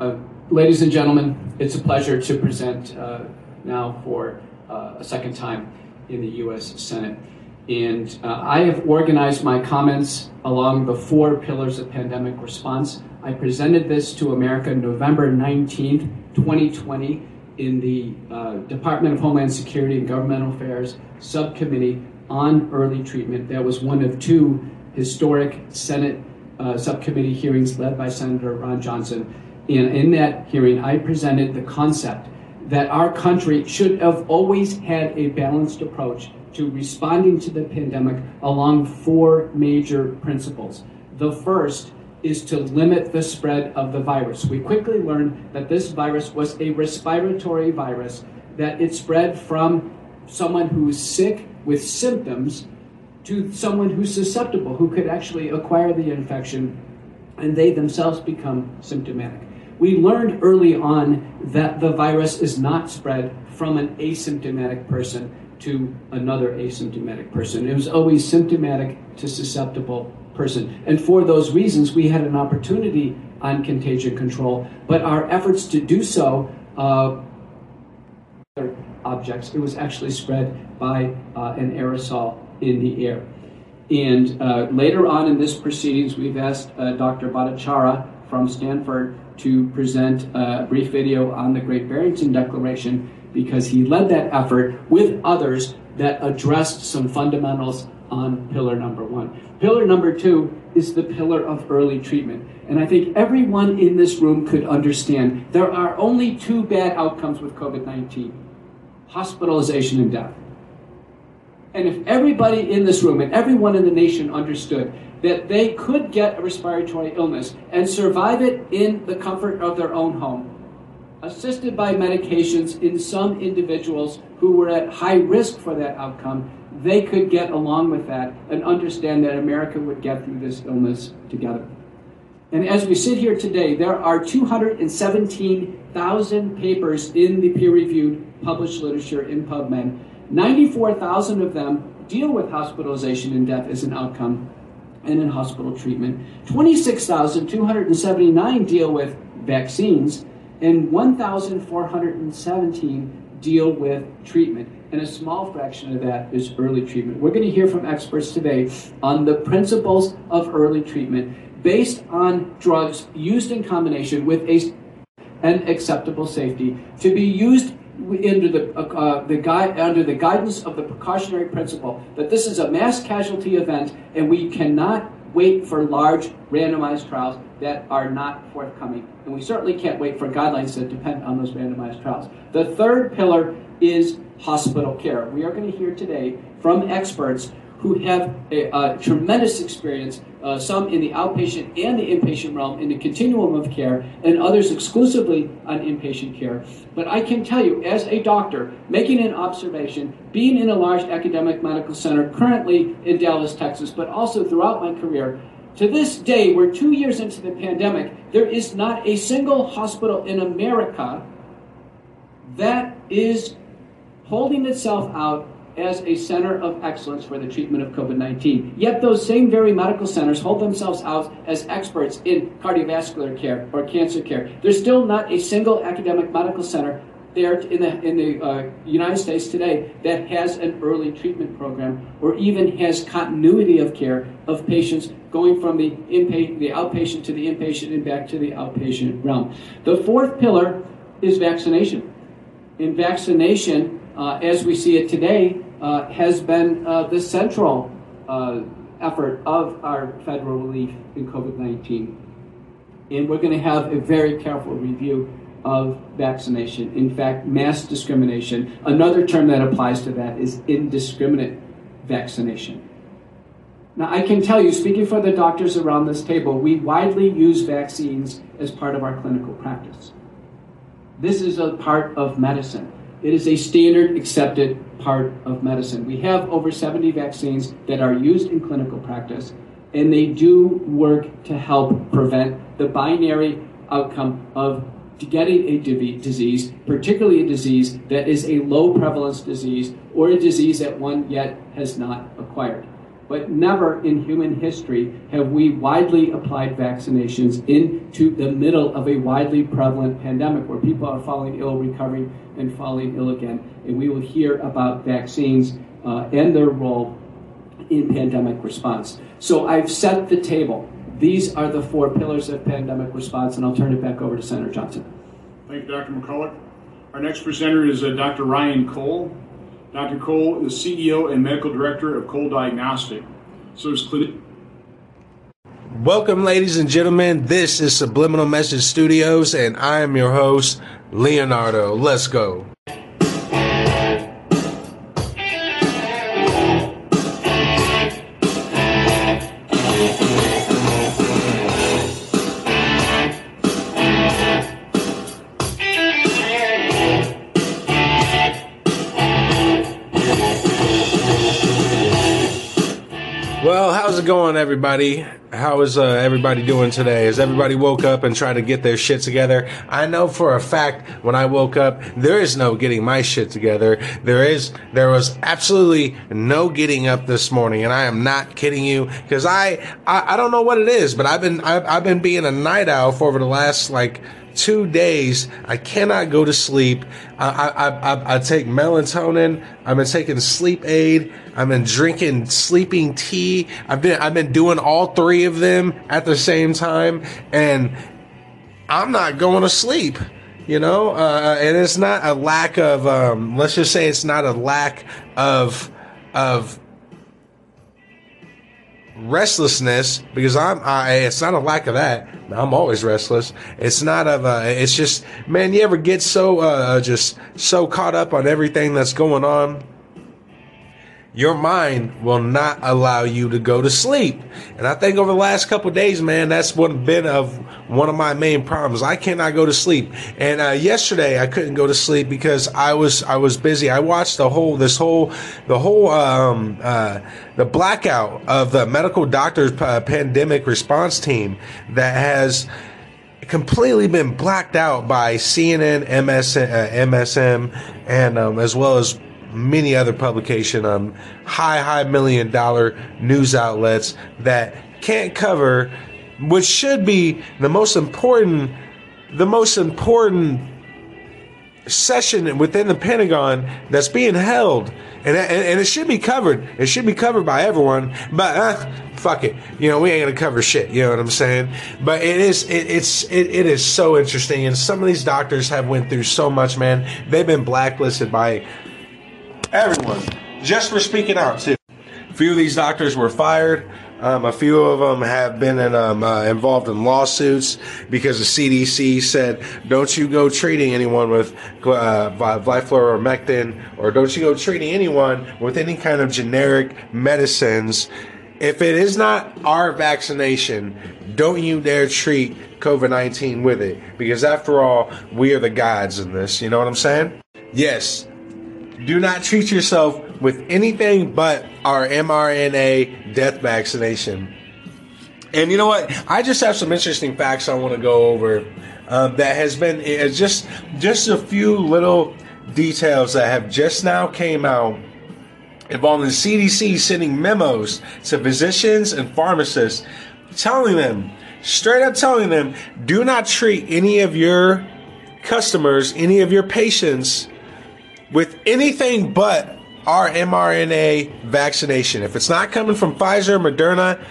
Uh, ladies and gentlemen, it's a pleasure to present uh, now for uh, a second time in the U.S. Senate. And uh, I have organized my comments along the four pillars of pandemic response. I presented this to America November 19th, 2020, in the uh, Department of Homeland Security and Governmental Affairs Subcommittee on Early Treatment. That was one of two historic Senate subcommittee hearings led by Senator Ron Johnson. And in that hearing, I presented the concept that our country should have always had a balanced approach to responding to the pandemic along four major principles. The first is to limit the spread of the virus. We quickly learned that this virus was a respiratory virus, that it spread from someone who is sick with symptoms to someone who's susceptible, who could actually acquire the infection and they themselves become symptomatic. We learned early on that the virus is not spread from an asymptomatic person to another asymptomatic person. It was always symptomatic to susceptible person. And for those reasons, we had an opportunity on contagion control, but our efforts to do so, uh, objects, it was actually spread by uh, an aerosol in the air. And uh, later on in this proceedings, we've asked uh, Dr. Bhattacharya from Stanford to present a brief video on the Great Barrington Declaration because he led that effort with others that addressed some fundamentals on pillar number one. Pillar number two is the pillar of early treatment. And I think everyone in this room could understand there are only two bad outcomes with COVID 19 hospitalization and death. And if everybody in this room and everyone in the nation understood that they could get a respiratory illness and survive it in the comfort of their own home, assisted by medications in some individuals who were at high risk for that outcome, they could get along with that and understand that America would get through this illness together. And as we sit here today, there are 217,000 papers in the peer reviewed published literature in PubMed 94,000 of them deal with hospitalization and death as an outcome and in hospital treatment. 26,279 deal with vaccines, and 1,417 deal with treatment. And a small fraction of that is early treatment. We're going to hear from experts today on the principles of early treatment based on drugs used in combination with a and acceptable safety to be used under the, uh, uh, the gui- under the guidance of the precautionary principle that this is a mass casualty event and we cannot wait for large randomized trials that are not forthcoming. And we certainly can't wait for guidelines that depend on those randomized trials. The third pillar is hospital care. We are going to hear today from experts who have a, a tremendous experience, uh, some in the outpatient and the inpatient realm in the continuum of care, and others exclusively on inpatient care. But I can tell you, as a doctor, making an observation, being in a large academic medical center, currently in Dallas, Texas, but also throughout my career, to this day, we're two years into the pandemic, there is not a single hospital in America that is holding itself out as a center of excellence for the treatment of COVID 19. Yet those same very medical centers hold themselves out as experts in cardiovascular care or cancer care. There's still not a single academic medical center there in the, in the uh, United States today that has an early treatment program or even has continuity of care of patients going from the, inpa- the outpatient to the inpatient and back to the outpatient realm. The fourth pillar is vaccination. In vaccination, uh, as we see it today, uh, has been uh, the central uh, effort of our federal relief in COVID 19. And we're going to have a very careful review of vaccination. In fact, mass discrimination, another term that applies to that is indiscriminate vaccination. Now, I can tell you, speaking for the doctors around this table, we widely use vaccines as part of our clinical practice. This is a part of medicine. It is a standard accepted part of medicine. We have over 70 vaccines that are used in clinical practice, and they do work to help prevent the binary outcome of getting a disease, particularly a disease that is a low prevalence disease or a disease that one yet has not acquired. But never in human history have we widely applied vaccinations into the middle of a widely prevalent pandemic where people are falling ill, recovering, and falling ill again. And we will hear about vaccines uh, and their role in pandemic response. So I've set the table. These are the four pillars of pandemic response, and I'll turn it back over to Senator Johnson. Thank you, Dr. McCullough. Our next presenter is uh, Dr. Ryan Cole. Dr. Cole is CEO and Medical Director of Cole Diagnostic. Is clinic. Welcome, ladies and gentlemen. This is Subliminal Message Studios, and I am your host, Leonardo. Let's go. Everybody? How is uh, everybody doing today? Has everybody woke up and tried to get their shit together? I know for a fact when I woke up, there is no getting my shit together. There is, there was absolutely no getting up this morning, and I am not kidding you because I, I, I, don't know what it is, but I've been, I've, I've been being a night owl for over the last like two days. I cannot go to sleep. I, I, I, I take melatonin. I've been taking sleep aid. I've been drinking sleeping tea. I've been, I've been doing all three of them at the same time and I'm not going to sleep you know uh, and it's not a lack of um, let's just say it's not a lack of of restlessness because I'm I it's not a lack of that. I'm always restless. It's not of uh it's just man, you ever get so uh just so caught up on everything that's going on your mind will not allow you to go to sleep. And I think over the last couple days, man, that's what been of one of my main problems. I cannot go to sleep. And uh, yesterday I couldn't go to sleep because I was I was busy. I watched the whole this whole the whole um, uh, the blackout of the medical doctors uh, pandemic response team that has completely been blacked out by CNN, MS, uh, MSM, and um, as well as many other publication, um, high, high million dollar news outlets that can't cover, which should be the most important, the most important session within the Pentagon that's being held, and, and, and it should be covered. It should be covered by everyone, but uh, fuck it, you know we ain't gonna cover shit. You know what I'm saying? But it is it, it's it, it is so interesting, and some of these doctors have went through so much, man. They've been blacklisted by everyone, just for speaking out too. A few of these doctors were fired. Um, a few of them have been in, um, uh, involved in lawsuits because the CDC said, "Don't you go treating anyone with uh, or don't you go treating anyone with any kind of generic medicines." If it is not our vaccination, don't you dare treat COVID 19 with it. Because after all, we are the gods in this. You know what I'm saying? Yes, do not treat yourself with anything but our mRNA death vaccination. And you know what? I just have some interesting facts I want to go over. Um, that has been it's just just a few little details that have just now came out involving the CDC sending memos to physicians and pharmacists, telling them straight up telling them, do not treat any of your customers, any of your patients with anything but our mRNA vaccination. If it's not coming from Pfizer, or Moderna,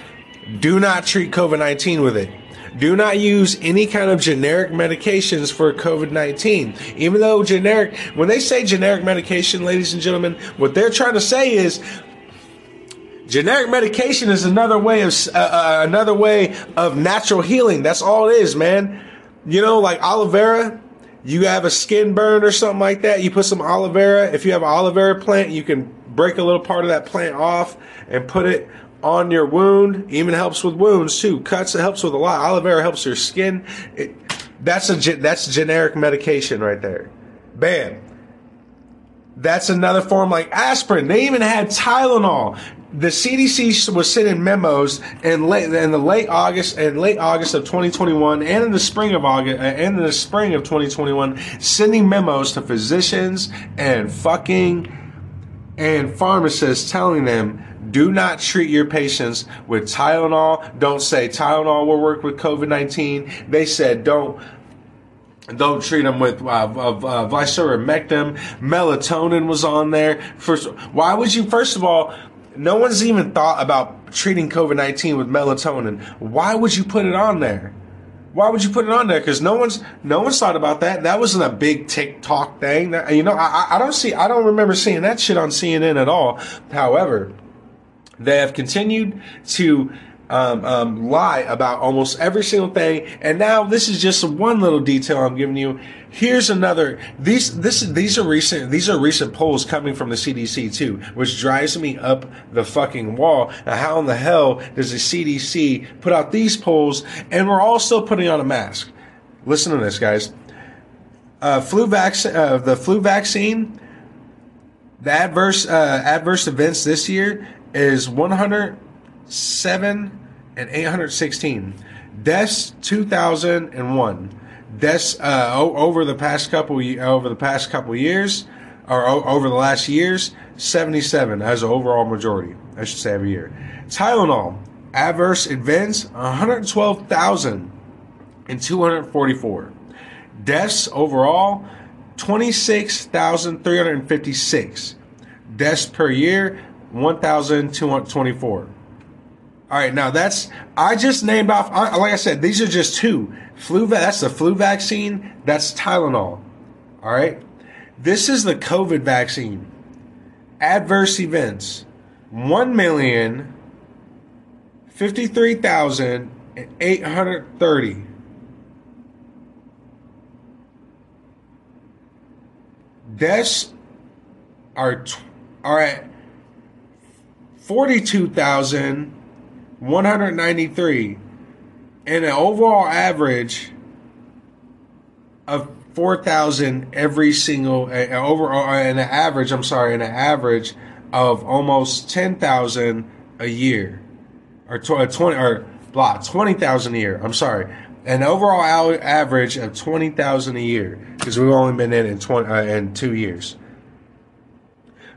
do not treat COVID 19 with it. Do not use any kind of generic medications for COVID 19. Even though generic, when they say generic medication, ladies and gentlemen, what they're trying to say is generic medication is another way of uh, uh, another way of natural healing. That's all it is, man. You know, like aloe vera, you have a skin burn or something like that, you put some aloe vera. If you have an aloe vera plant, you can break a little part of that plant off and put it on your wound. Even helps with wounds too. Cuts it helps with a lot. Aloe vera helps your skin. It, that's a that's generic medication right there. Bam. That's another form like aspirin. They even had Tylenol the CDC was sending memos in late in the late August and late August of 2021 and in the spring of August uh, and in the spring of 2021 sending memos to physicians and fucking and pharmacists telling them do not treat your patients with Tylenol. Don't say Tylenol will work with COVID 19. They said don't don't treat them with uh, uh, uh, Melatonin was on there. First, why would you? First of all, no one's even thought about treating COVID nineteen with melatonin. Why would you put it on there? Why would you put it on there? Because no one's no one's thought about that. That wasn't a big TikTok thing. That, you know, I, I don't see. I don't remember seeing that shit on CNN at all. However, they have continued to um, um, lie about almost every single thing. And now this is just one little detail I'm giving you. Here's another. These this these are recent these are recent polls coming from the CDC too, which drives me up the fucking wall. Now, how in the hell does the CDC put out these polls and we're all still putting on a mask? Listen to this, guys. Uh, flu vaccine, uh, the flu vaccine, the adverse uh, adverse events this year is 107 and 816. Deaths 2001. Deaths uh, over the past couple over the past couple years or over the last years 77 as an overall majority. I should say every year. Tylenol adverse events 112,000 and 244. Deaths overall 26,356. Deaths per year 1,224. All right, now that's I just named off. Like I said, these are just two flu. That's the flu vaccine. That's Tylenol. All right, this is the COVID vaccine. Adverse events: one million fifty-three thousand eight hundred thirty. Deaths are are at 42,193 and an overall average of 4,000 every single uh, overall and an average I'm sorry an average of almost 10,000 a year. Or 20 or blah 20,000 a year I'm sorry. An overall average of 20,000 a year because we've only been in in 20 uh, in 2 years.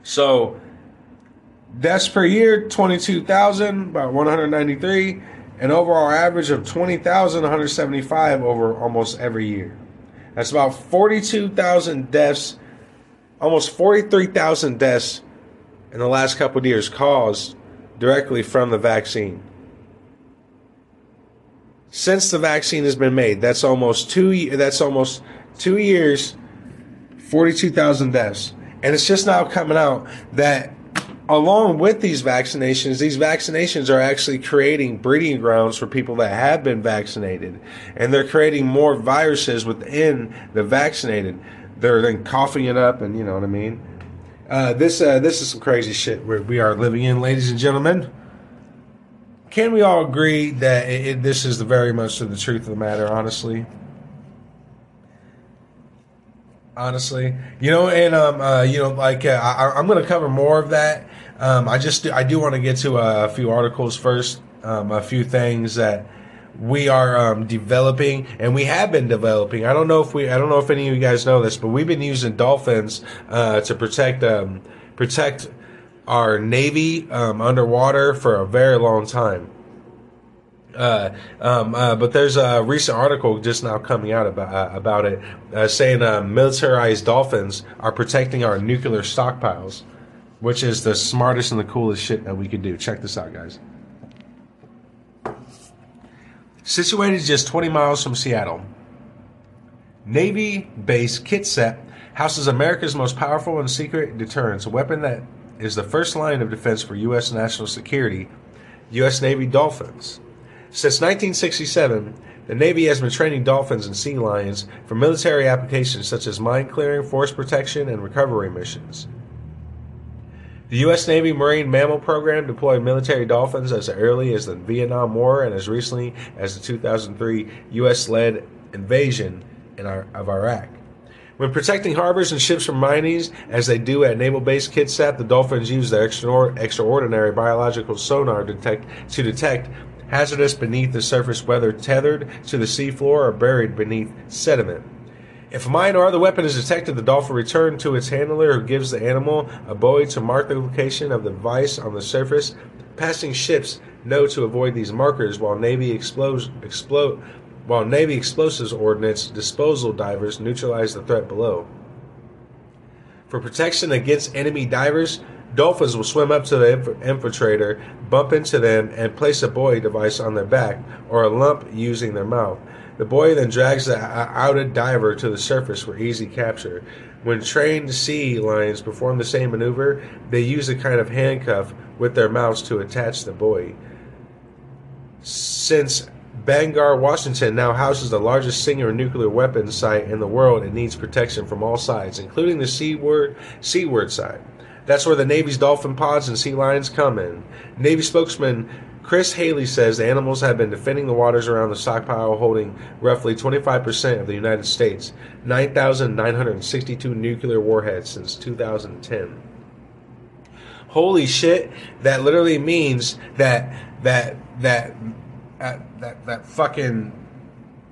So Deaths per year, 22,000, about 193, an overall average of 20,175 over almost every year. That's about 42,000 deaths, almost 43,000 deaths in the last couple of years caused directly from the vaccine. Since the vaccine has been made, that's almost two. That's almost two years, forty-two thousand deaths, and it's just now coming out that along with these vaccinations, these vaccinations are actually creating breeding grounds for people that have been vaccinated. And they're creating more viruses within the vaccinated. They're then coughing it up, and you know what I mean? Uh, this, uh, this is some crazy shit we are living in, ladies and gentlemen. Can we all agree that it, it, this is the very much the truth of the matter, honestly? honestly. You know, and um, uh, you know, like uh, I, am going to cover more of that. Um, I just I do want to get to a, few articles first, um, a few things that we are um, developing and we have been developing. I don't know if we I don't know if any of you guys know this, but we've been using dolphins uh, to protect um, protect our navy um, underwater for a very long time. Uh, um, uh, but there's a recent article just now coming out about uh, about it, uh, saying uh, militarized dolphins are protecting our nuclear stockpiles, which is the smartest and the coolest shit that we could do. Check this out, guys. Situated just 20 miles from Seattle, Navy base Kitsap houses America's most powerful and secret deterrence, a weapon that is the first line of defense for U.S. national security. U.S. Navy Dolphins. Since 1967, the Navy has been training dolphins and sea lions for military applications such as mine clearing, force protection, and recovery missions. The U.S. Navy Marine Mammal Program deployed military dolphins as early as the Vietnam War and as recently as the 2003 U.S. led invasion of Iraq. When protecting harbors and ships from mines, as they do at Naval Base Kitsap, the Dolphins use their extraordinary biological sonar detect, to detect hazardous beneath the surface whether tethered to the seafloor or buried beneath sediment. If a mine or other weapon is detected, the dolphin returns to its handler who gives the animal a buoy to mark the location of the device on the surface. Passing ships know to avoid these markers while Navy explode, while Navy explosives ordnance disposal divers neutralize the threat below. For protection against enemy divers, dolphins will swim up to the inf- infiltrator, bump into them, and place a buoy device on their back or a lump using their mouth. The boy then drags the outed diver to the surface for easy capture. When trained sea lions perform the same maneuver, they use a kind of handcuff with their mouths to attach the buoy. Since Bangor, Washington now houses the largest singular nuclear weapons site in the world and needs protection from all sides, including the seaward, seaward side. That's where the Navy's Dolphin pods and Sea Lions come in. Navy spokesman Chris Haley says the animals have been defending the waters around the stockpile, holding roughly 25% of the United States, 9,962 nuclear warheads since 2010. Holy shit! That literally means that that that uh, that that fucking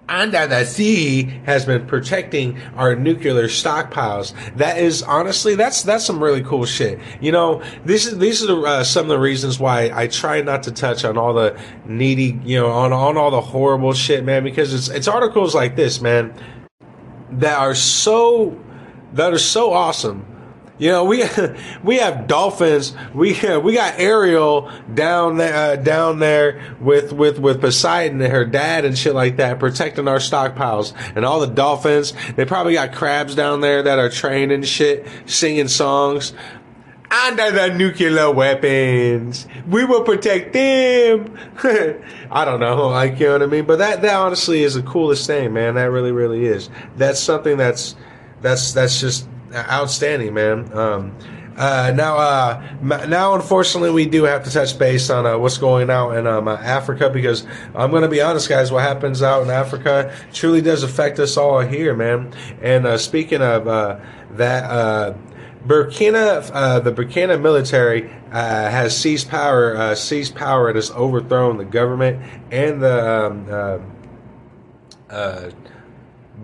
under the sea has been protecting our nuclear stockpiles. That is honestly, that's that's some really cool shit. You know, this is these are uh, some of the reasons why I try not to touch on all the needy, you know, on on all the horrible shit, man. Because it's it's articles like this, man, that are so that are so awesome you know, we we have dolphins. We we got Ariel down there uh, down there with with with Poseidon and her dad and shit like that, protecting our stockpiles and all the dolphins. They probably got crabs down there that are trained and shit, singing songs. Under the nuclear weapons, we will protect them. I don't know, like you know what I mean. But that that honestly is the coolest thing, man. That really really is. That's something that's that's that's just outstanding, man. Um, uh, now, uh, now, unfortunately, we do have to touch base on uh, what's going out in um, Africa because I'm going to be honest, guys. What happens out in Africa truly does affect us all here, man. And uh, speaking of uh, that, uh, Burkina, the Burkina military has seized power, seized power, and has overthrown the government and the. Um,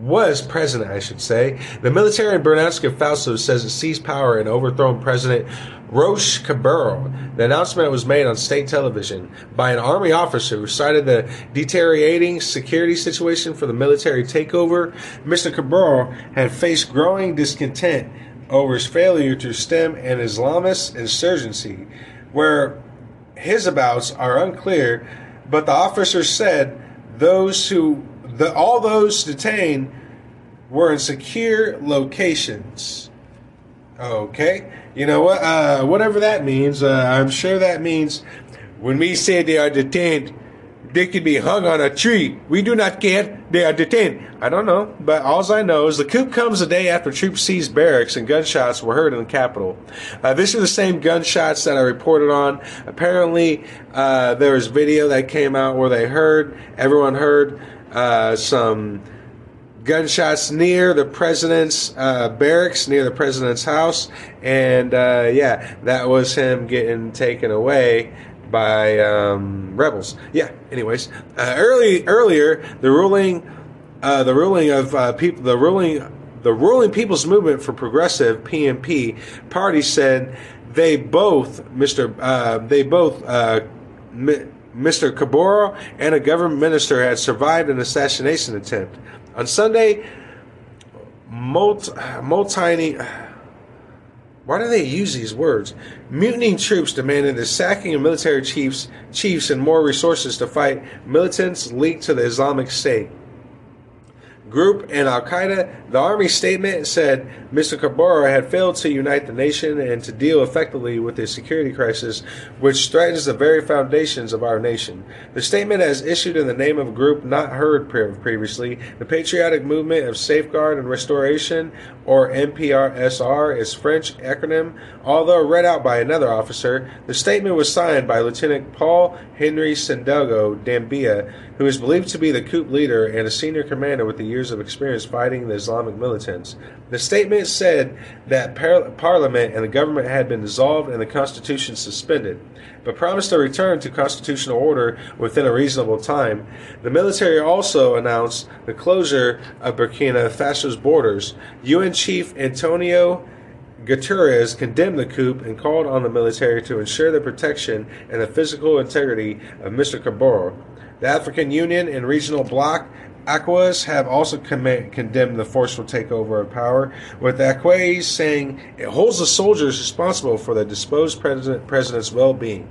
was president, I should say. The military in Burkina Faso says it seized power and overthrown President Roch Kabore. The announcement was made on state television by an army officer who cited the deteriorating security situation for the military takeover. Mr. Kabore had faced growing discontent over his failure to stem an Islamist insurgency, where his abouts are unclear, but the officer said those who the, all those detained were in secure locations. Okay, you know what? Uh, whatever that means, uh, I'm sure that means when we say they are detained, they could be hung on a tree. We do not care. They are detained. I don't know, but all I know is the coup comes a day after troops seized barracks and gunshots were heard in the capital. Uh, these are the same gunshots that I reported on. Apparently, uh, there was video that came out where they heard, everyone heard uh, some gunshots near the president's uh, barracks, near the president's house, and uh, yeah, that was him getting taken away by um, rebels. Yeah. Anyways, uh, early earlier, the ruling, uh, the ruling of uh, people, the ruling. The ruling People's Movement for Progressive (PMP) party said they both, Mr. Uh, they both Mr. Kabore and a government minister had survived an assassination attempt. On Sunday, multi why do they use these words? Mutinying troops demanded the sacking of military chiefs, chiefs and more resources to fight militants linked to the Islamic State group and Al Qaeda. The Army statement said Mr. Kabore had failed to unite the nation and to deal effectively with the security crisis which threatens the very foundations of our nation. The statement, as issued in the name of a group not heard previously, the Patriotic Movement of Safeguard and Restoration, or MPRSR, is French acronym. Although read out by another officer, the statement was signed by Lieutenant Paul Henry Sandaogo Damiba, who is believed to be the coup leader and a senior commander with the years of experience fighting the Islamic militants. The statement said that par- Parliament and the government had been dissolved and the Constitution suspended, but promised a return to constitutional order within a reasonable time. The military also announced the closure of Burkina Faso's borders. UN Chief Antonio Guterres condemned the coup and called on the military to ensure the protection and the physical integrity of Mr. Kabore. The African Union and regional bloc ECOWAS have also condemned the forceful takeover of power, with ECOWAS saying it holds the soldiers responsible for the disposed president, president's well-being.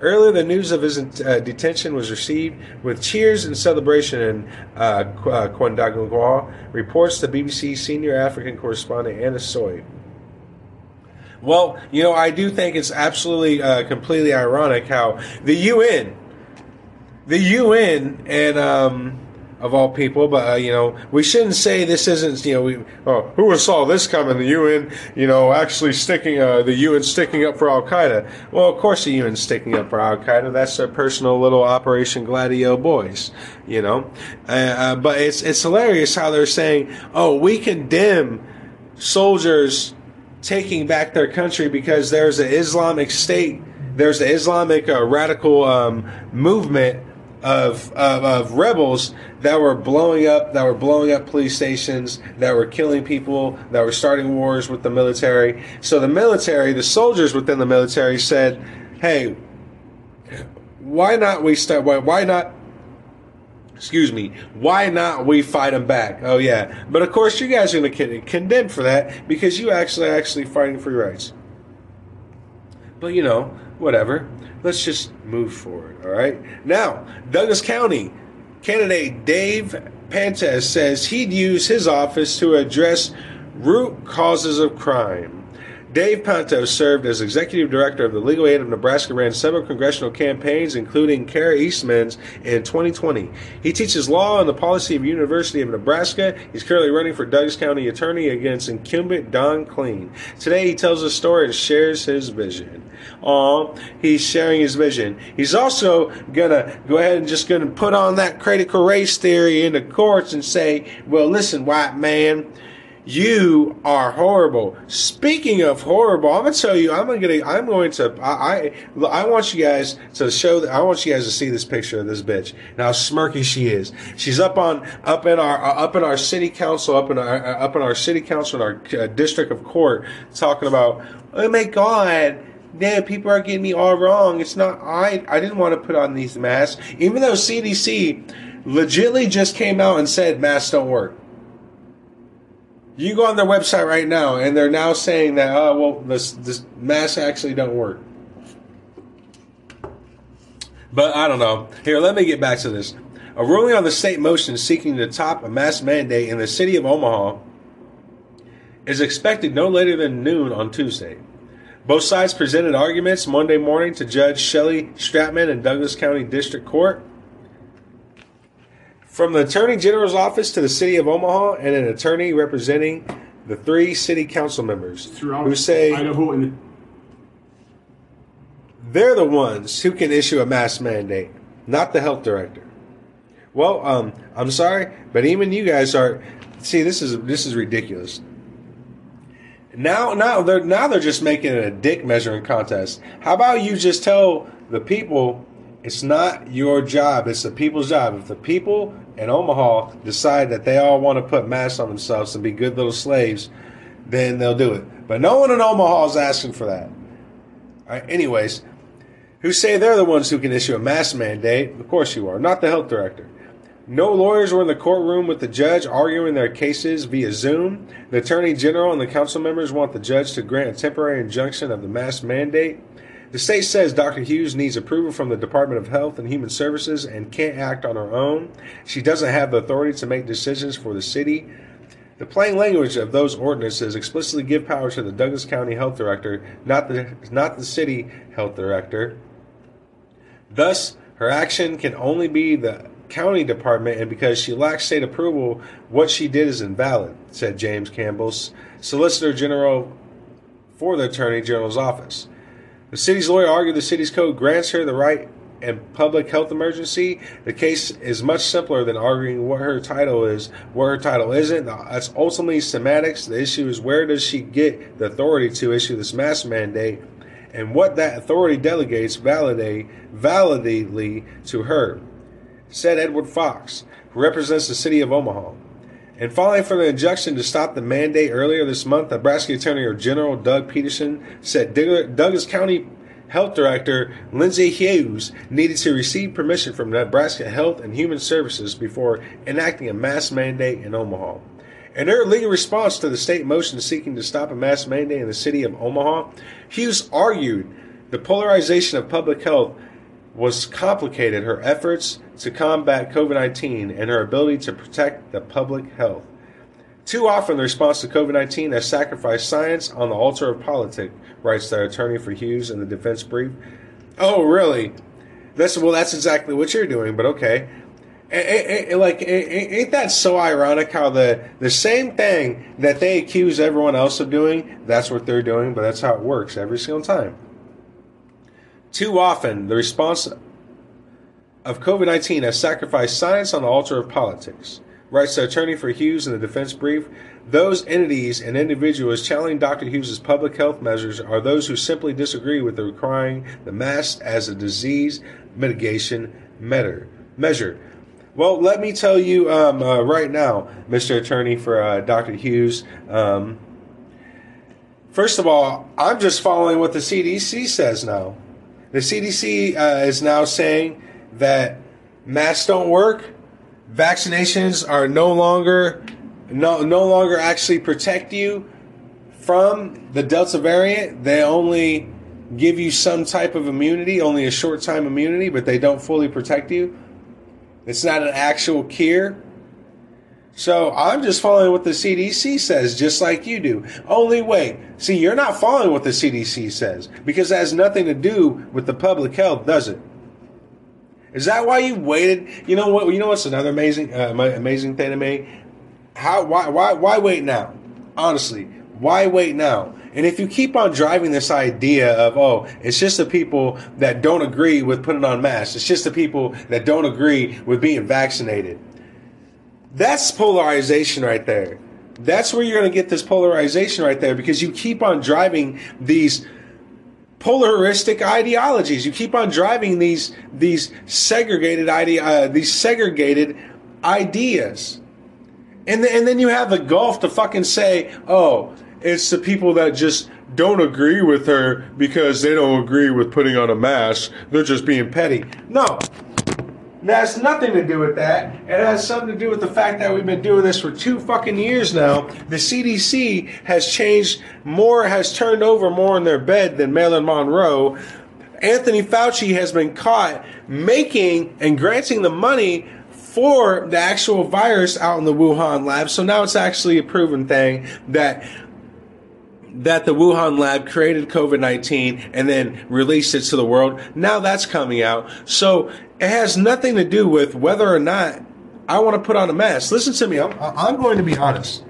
Earlier, the news of his uh, detention was received with cheers and celebration in uh, uh reports the BBC senior African correspondent Anna Soy. Well, you know, I do think it's absolutely uh, completely ironic how the UN, the UN, and um, of all people, but uh, you know, we shouldn't say this isn't. You know, we oh, who saw this coming? The UN, you know, actually sticking uh, the UN sticking up for Al Qaeda. Well, of course, the UN sticking up for Al Qaeda. That's their personal little Operation Gladio boys. You know, uh, uh, but it's it's hilarious how they're saying, oh, we condemn soldiers taking back their country because there's an Islamic state, there's an Islamic uh, radical um, movement of, of, of rebels that were blowing up that were blowing up police stations that were killing people that were starting wars with the military so the military the soldiers within the military said hey why not we start why, why not excuse me, why not we fight them back? Oh yeah, but of course you guys are going to get condemned for that because you actually actually fighting for your rights. But you know, whatever. Let's just move forward. All right. Now, Douglas County candidate Dave Pantos says he'd use his office to address root causes of crime. Dave Pantos served as executive director of the Legal Aid of Nebraska, ran several congressional campaigns, including Kara Eastman's in 2020. He teaches law and the policy of University of Nebraska. He's currently running for Douglas County Attorney against incumbent Don Kleine. Today, he tells a story and shares his vision. Aw, he's sharing his vision. He's also gonna go ahead and just gonna put on that critical race theory in the courts and say, well, listen, white man, you are horrible. Speaking of horrible, I'm gonna tell you, I'm gonna, I'm going to, I, I, I want you guys to show that, I want you guys to see this picture of this bitch and how smirky she is. She's up on, up in our, up in our city council, up in our, up in our city council in our uh, district of court, talking about, oh my god, yeah, people are getting me all wrong. It's not I. I didn't want to put on these masks, even though CDC legitly just came out and said masks don't work. You go on their website right now, and they're now saying that, oh, well, this, this masks actually don't work. But I don't know. Here, let me get back to this. A ruling on the state motion seeking to top a mask mandate in the city of Omaha is expected no later than noon on Tuesday. Both sides presented arguments Monday morning to Judge Shelley Stratman in Douglas County District Court. From the Attorney General's office to the City of Omaha, and an attorney representing the three city council members Throughout who say Idaho and the- they're the ones who can issue a mask mandate, not the health director. Well, um, I'm sorry, but even you guys are. See, this is this is ridiculous. Now, now they're now they're just making it a dick measuring contest. How about you just tell the people it's not your job; it's the people's job. If the people in Omaha decide that they all want to put masks on themselves and be good little slaves, then they'll do it. But no one in Omaha is asking for that. Anyways, who say they're the ones who can issue a mask mandate? Of course you are, not the health director. No lawyers were in the courtroom with the judge arguing their cases via Zoom. The attorney general and the council members want the judge to grant a temporary injunction of the mask mandate. The state says Dr. Huse needs approval from the Department of Health and Human Services and can't act on her own. She doesn't have the authority to make decisions for the city. The plain language of those ordinances explicitly give power to the Douglas County Health Director, not the not the city health director. Thus, her action can only be the county department, and because she lacks state approval, what she did is invalid, said James Campbell, Solicitor General for the Attorney General's office. The city's lawyer argued the city's code grants her the right and public health emergency, the case is much simpler than arguing what her title is, what her title isn't. That's ultimately semantics. The issue is where does she get the authority to issue this mask mandate, and what that authority delegates validate validly to her, said Edward Fox, who represents the city of Omaha. And following for the injunction to stop the mandate earlier this month, Nebraska Attorney General Doug Peterson said Douglas County Health Director Lindsay Huse needed to receive permission from Nebraska Health and Human Services before enacting a mask mandate in Omaha. In her legal response to the state motion seeking to stop a mask mandate in the city of Omaha, Huse argued the polarization of public health was complicated her efforts to combat COVID 19 and her ability to protect the public health. Too often, the response to COVID 19 has sacrificed science on the altar of politics, writes the attorney for Huse in the defense brief. Oh, really? That's well, that's exactly what you're doing, but okay. like, ain't that so ironic how the the same thing that they accuse everyone else of doing, that's what they're doing, but that's how it works every single time. Too often, the response of COVID 19 has sacrificed science on the altar of politics. Writes the attorney for Huse in the defense brief. Those entities and individuals challenging Dr. Huse's public health measures are those who simply disagree with the requiring the mask as a disease mitigation measure. Measure. Well, let me tell you um, uh, right now, Mr. Attorney for uh, Dr. Huse. Um, first of all, I'm just following what the CDC says now. The CDC uh, is now saying that masks don't work vaccinations are no longer no no longer actually protect you from the Delta variant. They only give you some type of immunity, only a short time immunity, but they don't fully protect you. It's not an actual cure. So I'm just following what the CDC says, just like you do. Only way. See, you're not following what the CDC says because it has nothing to do with the public health, does it? Is that why you waited? You know what? You know what's another amazing, uh, amazing thing to me? How? Why? Why? Why wait now? Honestly, why wait now? And if you keep on driving this idea of, oh, it's just the people that don't agree with putting on masks, it's just the people that don't agree with being vaccinated. That's polarization right there. That's where you're going to get this polarization right there because you keep on driving these polaristic ideologies. You keep on driving these these segregated idea uh, these segregated ideas, and then, and then you have the gulf to fucking say, oh, it's the people that just don't agree with her because they don't agree with putting on a mask. They're just being petty. No, that has nothing to do with that. It has something to do with the fact that we've been doing this for two fucking years now. The CDC has changed more, has turned over more in their bed than Marilyn Monroe. Anthony Fauci has been caught making and granting the money for the actual virus out in the Wuhan lab. So now it's actually a proven thing that that the Wuhan lab created COVID 19 and then released it to the world. Now that's coming out. So it has nothing to do with whether or not I want to put on a mask. Listen to me. I'm, I'm going to be honest.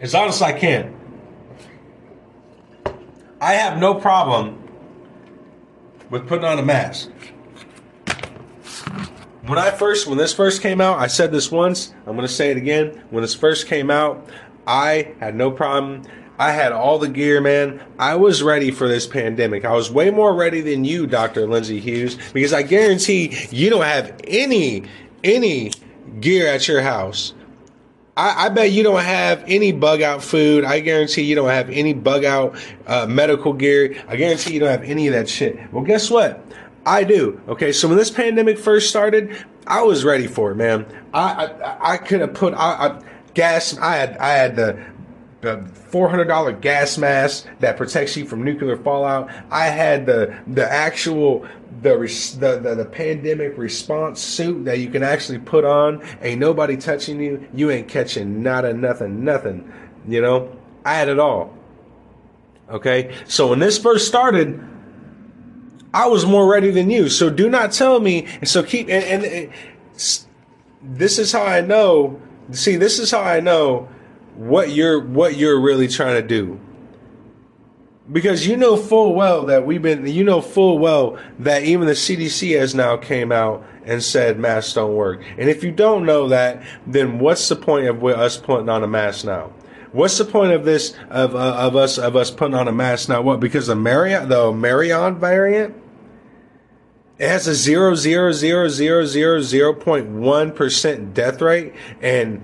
as honest as I can. I have no problem with putting on a mask. When I first, when this first came out, I said this once. I'm going to say it again. When this first came out, I had no problem I had all the gear, man. I was ready for this pandemic. I was way more ready than you, Dr. Lindsay Huse, because I guarantee you don't have any, any gear at your house. I, I, bet you don't have any bug out food. I guarantee you don't have any bug out uh, medical gear. I guarantee you don't have any of that shit. Well, guess what? I do. Okay, so when this pandemic first started, I was ready for it, man. I I, I could have put I, I gas. I had I had the the $400 gas mask that protects you from nuclear fallout. I had the the actual the, the, the the pandemic response suit that you can actually put on. Ain't nobody touching you. You ain't catching nada, nothing, nothing. You know, I had it all. Okay, so when this first started, I was more ready than you. So do not tell me. And so keep and, and, and this is how I know. See, this is how I know what you're what you're really trying to do. because you know full well that we've been you know full well that even the CDC has now came out and said masks don't work. And if you don't know that, then what's the point of us putting on a mask now? What's the point of this of uh, of us of us putting on a mask now? What because the Marion the Marion variant it has a zero zero zero zero zero zero point one percent death rate, and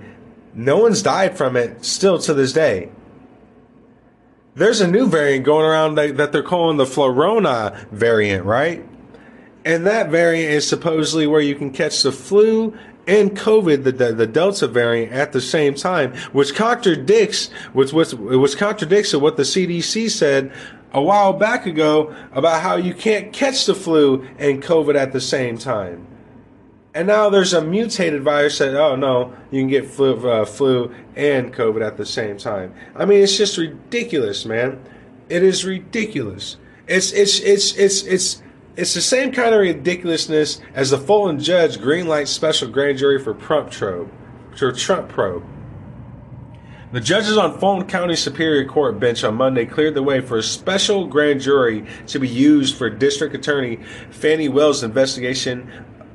no one's died from it still to this day. There's a new variant going around that, that they're calling the Florona variant, right? And that variant is supposedly where you can catch the flu and COVID, the, the, the Delta variant, at the same time, which contradicts which, which, which contradicts what the CDC said a while back ago about how you can't catch the flu and COVID at the same time. And now there's a mutated virus that, oh no, you can get flu, uh, flu and COVID at the same time. I mean, it's just ridiculous, man. It is ridiculous. It's, it's, it's, it's, it's, it's the same kind of ridiculousness as the Fulton judge greenlight special grand jury for Trump probe. For Trump probe. The judges on Fulton County Superior Court bench on Monday cleared the way for a special grand jury to be used for District Attorney Fani Willis' investigation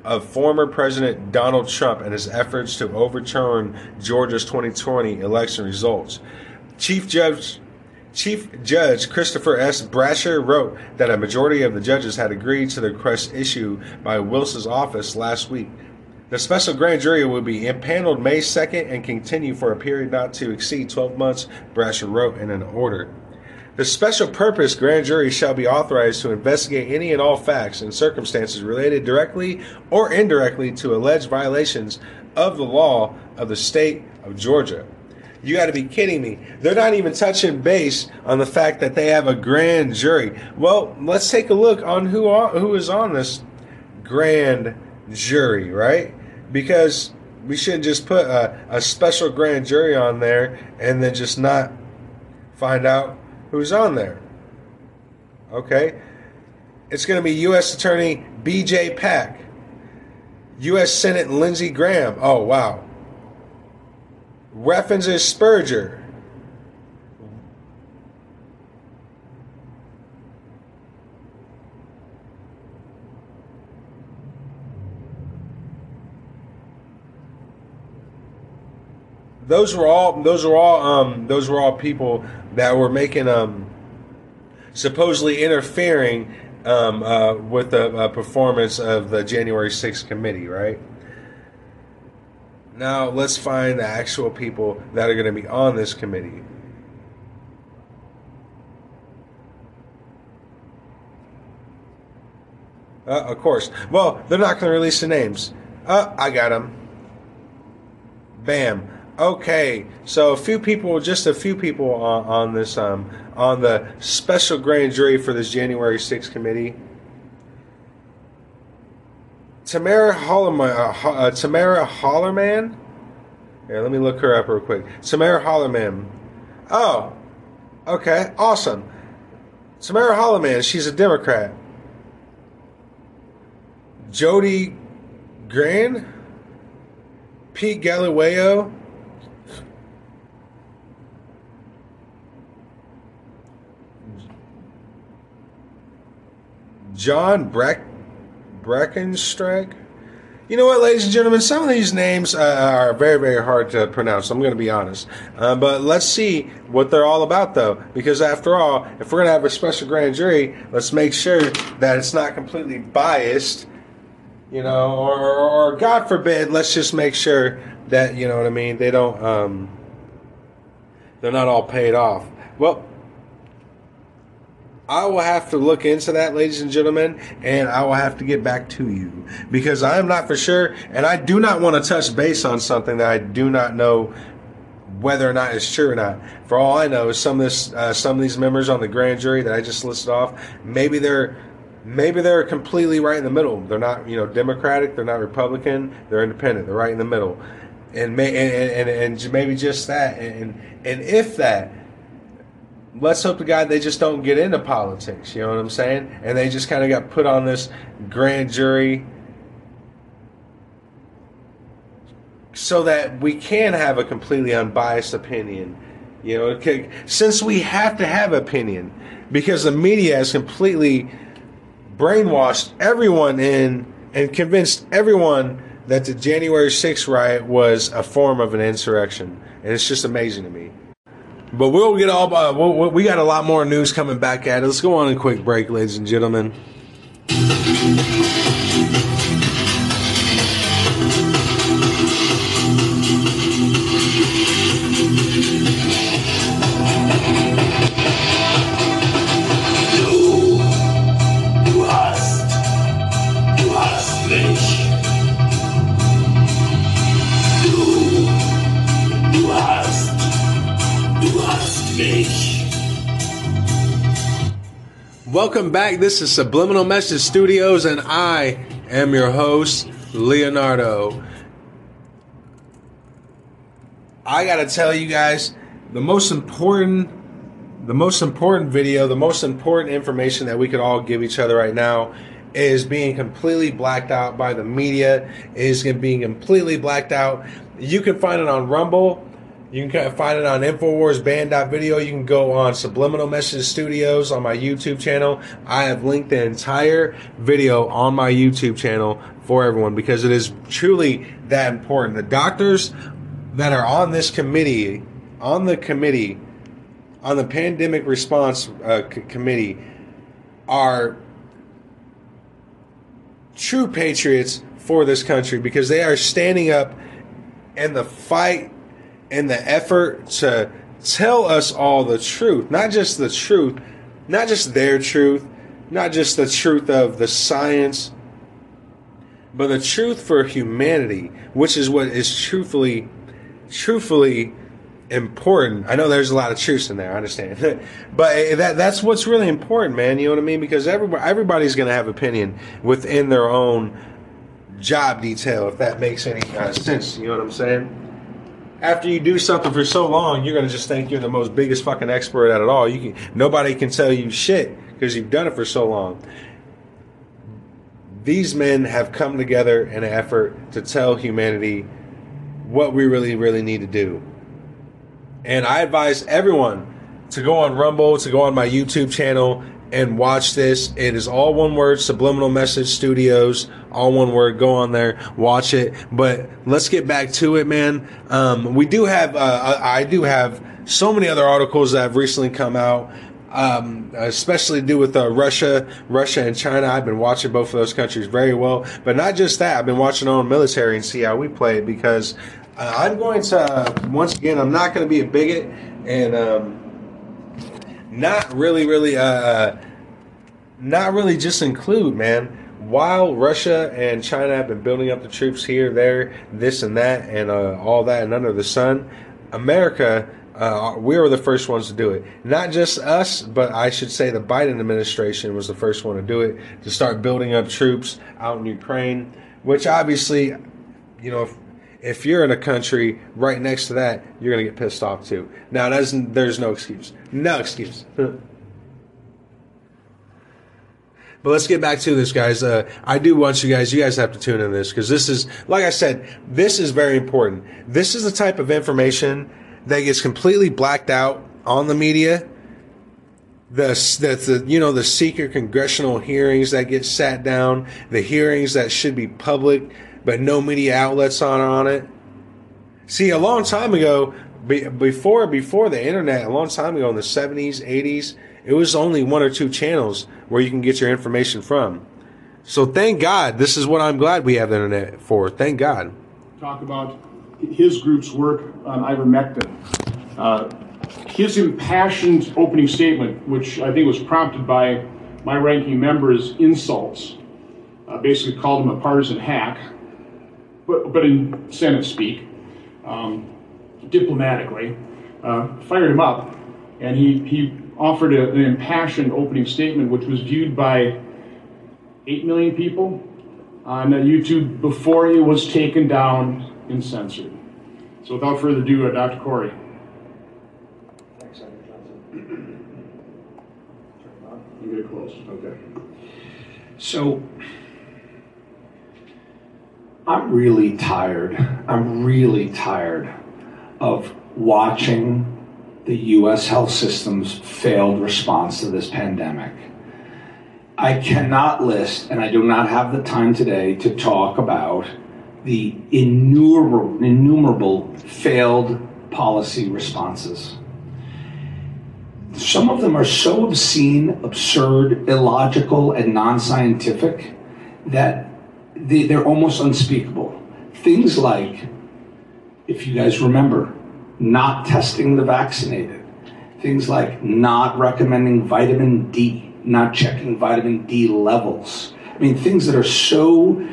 of former President Donald Trump and his efforts to overturn Georgia's 2020 election results. Chief Judge Chief Judge Christopher S. Brasher wrote that a majority of the judges had agreed to the request issued by Willis's office last week. The special grand jury will be impaneled May 2nd and continue for a period not to exceed 12 months, Brasher wrote in an order. The special purpose grand jury shall be authorized to investigate any and all facts and circumstances related directly or indirectly to alleged violations of the law of the state of Georgia. You got to be kidding me. They're not even touching base on the fact that they have a grand jury. Well, let's take a look on who who is on this grand jury, right? Because we shouldn't just put a, a special grand jury on there and then just not find out who's on there. Okay? It's going to be U.S. Attorney B.J. Pak, U.S. Senate Lindsey Graham. Oh, wow Raffensperger. Those were all those were all um, those were all people that were making um, supposedly interfering um, uh, with the uh, performance of the January 6th committee, right? Now let's find the actual people that are going to be on this committee. Uh, of course. Well, they're not going to release the names. Uh, I got them. Bam. Okay, so a few people, just a few people on, on this, um, on the special grand jury for this January 6th committee. Tamara Hollerman, uh, uh, Tamara Hallerman. Here, let me look her up real quick. Tamara Hallerman. Oh, okay, awesome. Tamara Hallerman, she's a Democrat. Jody Gran, Pete Galileo, John Breck Breckenstreich. You know what, ladies and gentlemen, some of these names uh, are very, very hard to pronounce. I'm going to be honest. Uh, but let's see what they're all about, though. Because after all, if we're going to have a special grand jury, let's make sure that it's not completely biased, you know, or, or, or God forbid, let's just make sure that, you know what I mean, they don't, um, they're not all paid off. Well, I will have to look into that, ladies and gentlemen, and I will have to get back to you because I am not for sure, and I do not want to touch base on something that I do not know whether or not it's true or not. For all I know, some of this, uh, some of these members on the grand jury that I just listed off, maybe they're maybe they're completely right in the middle. They're not, you know, Democratic. They're not Republican. They're independent. They're right in the middle, and may, and, and, and maybe just that. And and if that let's hope to God they just don't get into politics. You know what I'm saying? And they just kind of got put on this grand jury so that we can have a completely unbiased opinion You know, since we have to have opinion, because the media has completely brainwashed everyone in and convinced everyone that the January 6th riot was a form of an insurrection, and it's just amazing to me. But we'll get all. Uh, we'll, we got a lot more news coming back at us. Let's go on a quick break, ladies and gentlemen. Welcome back. This is Subliminal Message Studios, and I am your host, Leonardo. I gotta tell you guys, the most important, the most important video, the most important information that we could all give each other right now is being completely blacked out by the media. Is being completely blacked out. You can find it on Rumble. You can find it on InfoWarsBanned.video. You can go on Subliminal Message Studios on my YouTube channel. I have linked the entire video on my YouTube channel for everyone because it is truly that important. The doctors that are on this committee, on the committee, on the pandemic response uh, c- committee, are true patriots for this country because they are standing up in the fight and the effort to tell us all the truth, not just the truth, not just their truth, not just the truth of the science, but the truth for humanity, which is what is truthfully, truthfully important. I know there's a lot of truths in there. I understand, but that that's what's really important, man. You know what I mean? Because everybody everybody's going to have opinion within their own job detail, if that makes any uh, sense. You know what I'm saying? After you do something for so long, you're to just think you're the most biggest fucking expert at it all. You can nobody can tell you shit because you've done it for so long these men have come together in an effort to tell humanity what we really, really need to do. And I advise everyone to go on Rumble, to go on my YouTube channel and watch this. It is all one word, Subliminal Message Studios, all one word. Go on there, watch it. But let's get back to it, man. Um, we do have, uh, I do have so many other articles that have recently come out um, especially to do with uh, Russia, Russia and China. I've been watching both of those countries very well, but not just that. I've been watching our own military and see how we play because uh, I'm going to uh, once again. I'm not going to be a bigot and um, not really, really, uh, not really just include man. While Russia and China have been building up the troops here, there, this and that, and uh, all that, and under the sun, America uh, we were the first ones to do it. Not just us, but I should say the Biden administration was the first one to do it to start building up troops out in Ukraine, which obviously, you know, if, if you're in a country right next to that, you're going to get pissed off too. Now, there's, there's no excuse. No excuse. But let's get back to this, guys. Uh, I do want you guys, you guys have to tune in this because this is, like I said, this is very important. This is the type of information that gets completely blacked out on the media. The, the, the you know the secret congressional hearings that get sat down, the hearings that should be public, but no media outlets on on it. See, a long time ago, be, before before the internet, a long time ago in the seventies, eighties, it was only one or two channels where you can get your information from. So thank God, this is what I'm glad we have the internet for. Thank God. talk about his group's work on ivermectin. Uh, his impassioned opening statement, which I think was prompted by my ranking member's insults, uh, basically called him a partisan hack, but, but in Senate speak, um, diplomatically, uh, fired him up, and he, he offered a, an impassioned opening statement, which was viewed by 8 million people on YouTube before it was taken down and censored. So without further ado, uh, Dr. Kory. Thanks, Senator Johnson. You get it close. Okay. So, I'm really tired. I'm really tired of watching the US health system's failed response to this pandemic. I cannot list, and I do not have the time today to talk about the innumerable, innumerable failed policy responses. Some of them are so obscene, absurd, illogical, and non scientific that they, they're almost unspeakable. Things like, if you guys remember, not testing the vaccinated, things like not recommending vitamin D, not checking vitamin D levels. I mean, things that are so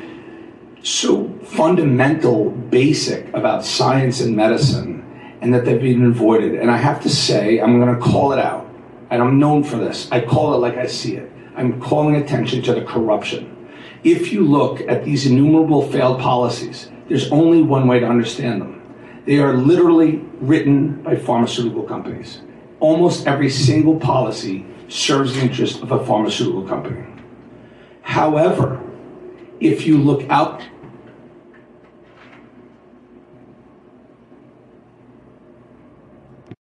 so fundamental, basic about science and medicine, and that they've been avoided. And I have to say, I'm going to call it out, and I'm known for this. I call it like I see it. I'm calling attention to the corruption. If you look at these innumerable failed policies, there's only one way to understand them. They are literally written by pharmaceutical companies. Almost every single policy serves the interest of a pharmaceutical company. However, if you look out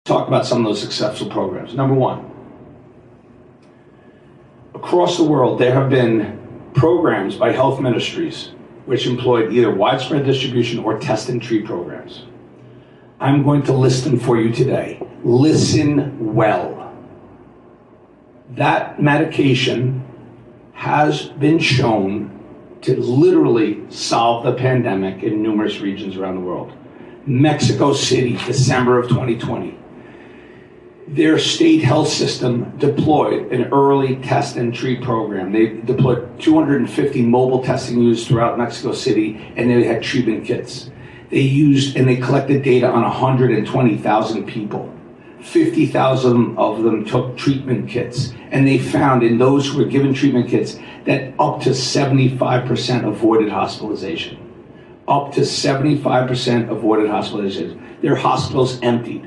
talk about some of those successful programs. Number one, across the world, there have been programs by health ministries which employed either widespread distribution or test and treat programs. I'm going to list them for you today. Listen well. That medication has been shown to literally solve the pandemic in numerous regions around the world. Mexico City, December of 2020. Their state health system deployed an early test and treat program. They deployed 250 mobile testing units throughout Mexico City, and they had treatment kits. They used and they collected data on 120,000 people. 50,000 of them took treatment kits, and they found in those who were given treatment kits that up to 75% avoided hospitalization. Up to 75% avoided hospitalization. Their hospitals emptied.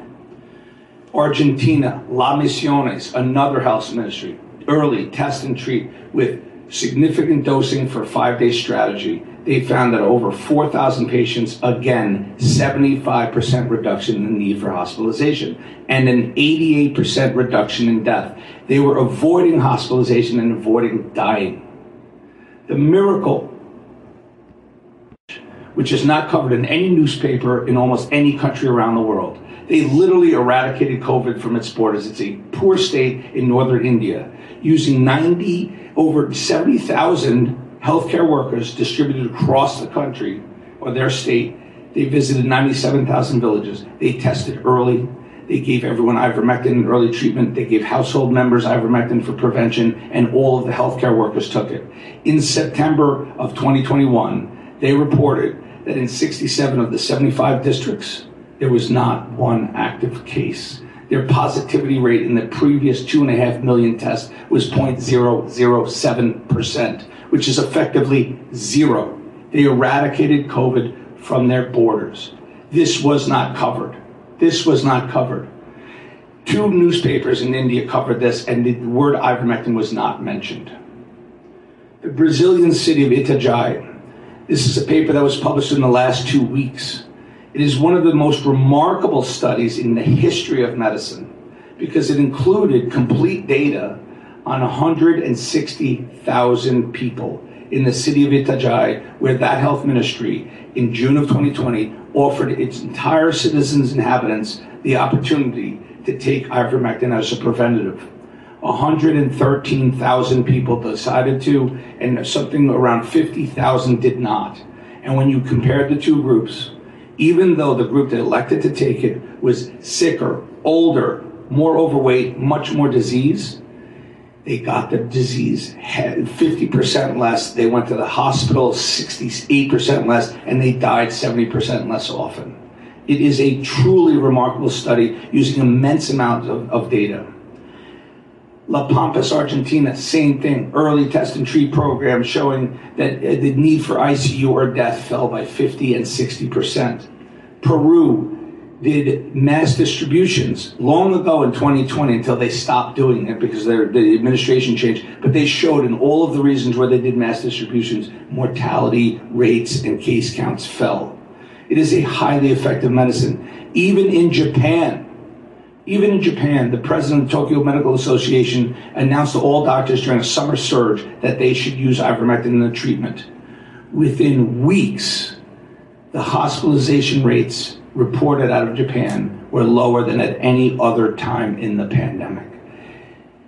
Argentina, La Misiones, another health ministry, early test and treat with significant dosing for five day strategy. They found that over 4,000 patients, again, 75% reduction in the need for hospitalization and an 88% reduction in death. They were avoiding hospitalization and avoiding dying. The miracle, which is not covered in any newspaper in almost any country around the world, they literally eradicated COVID from its borders. It's a poor state in northern India, using 90, over 70,000 healthcare workers distributed across the country or their state. They visited 97,000 villages. They tested early. They gave everyone ivermectin in early treatment. They gave household members ivermectin for prevention, and all of the healthcare workers took it. In September of 2021, they reported that in 67 of the 75 districts, there was not one active case. Their positivity rate in the previous two and a half million tests was 0.007%, which is effectively zero. They eradicated COVID from their borders. This was not covered. This was not covered. Two newspapers in India covered this, and the word ivermectin was not mentioned. The Brazilian city of Itajai. This is a paper that was published in the last two weeks. It is one of the most remarkable studies in the history of medicine because it included complete data on 160,000 people in the city of Itajai, where that health ministry in June of 2020 offered its entire citizens, inhabitants, the opportunity to take ivermectin as a preventative. 113,000 people decided to, and something around 50,000 did not. And when you compared the two groups, even though the group that elected to take it was sicker, older, more overweight, much more disease, they got the disease 50% less. They went to the hospital 68% less, and they died 70% less often. It is a truly remarkable study using immense amounts of, of data. La Pampas, Argentina, same thing. Early test and treat program showing that uh, the need for ICU or death fell by 50 and 60 percent. Peru did mass distributions long ago in 2020 until they stopped doing it because the administration changed. But they showed in all of the reasons where they did mass distributions, mortality rates and case counts fell. It is a highly effective medicine. Even in Japan, Even in Japan, the president of the Tokyo Medical Association announced to all doctors during a summer surge that they should use ivermectin in the treatment. Within weeks, the hospitalization rates reported out of Japan were lower than at any other time in the pandemic.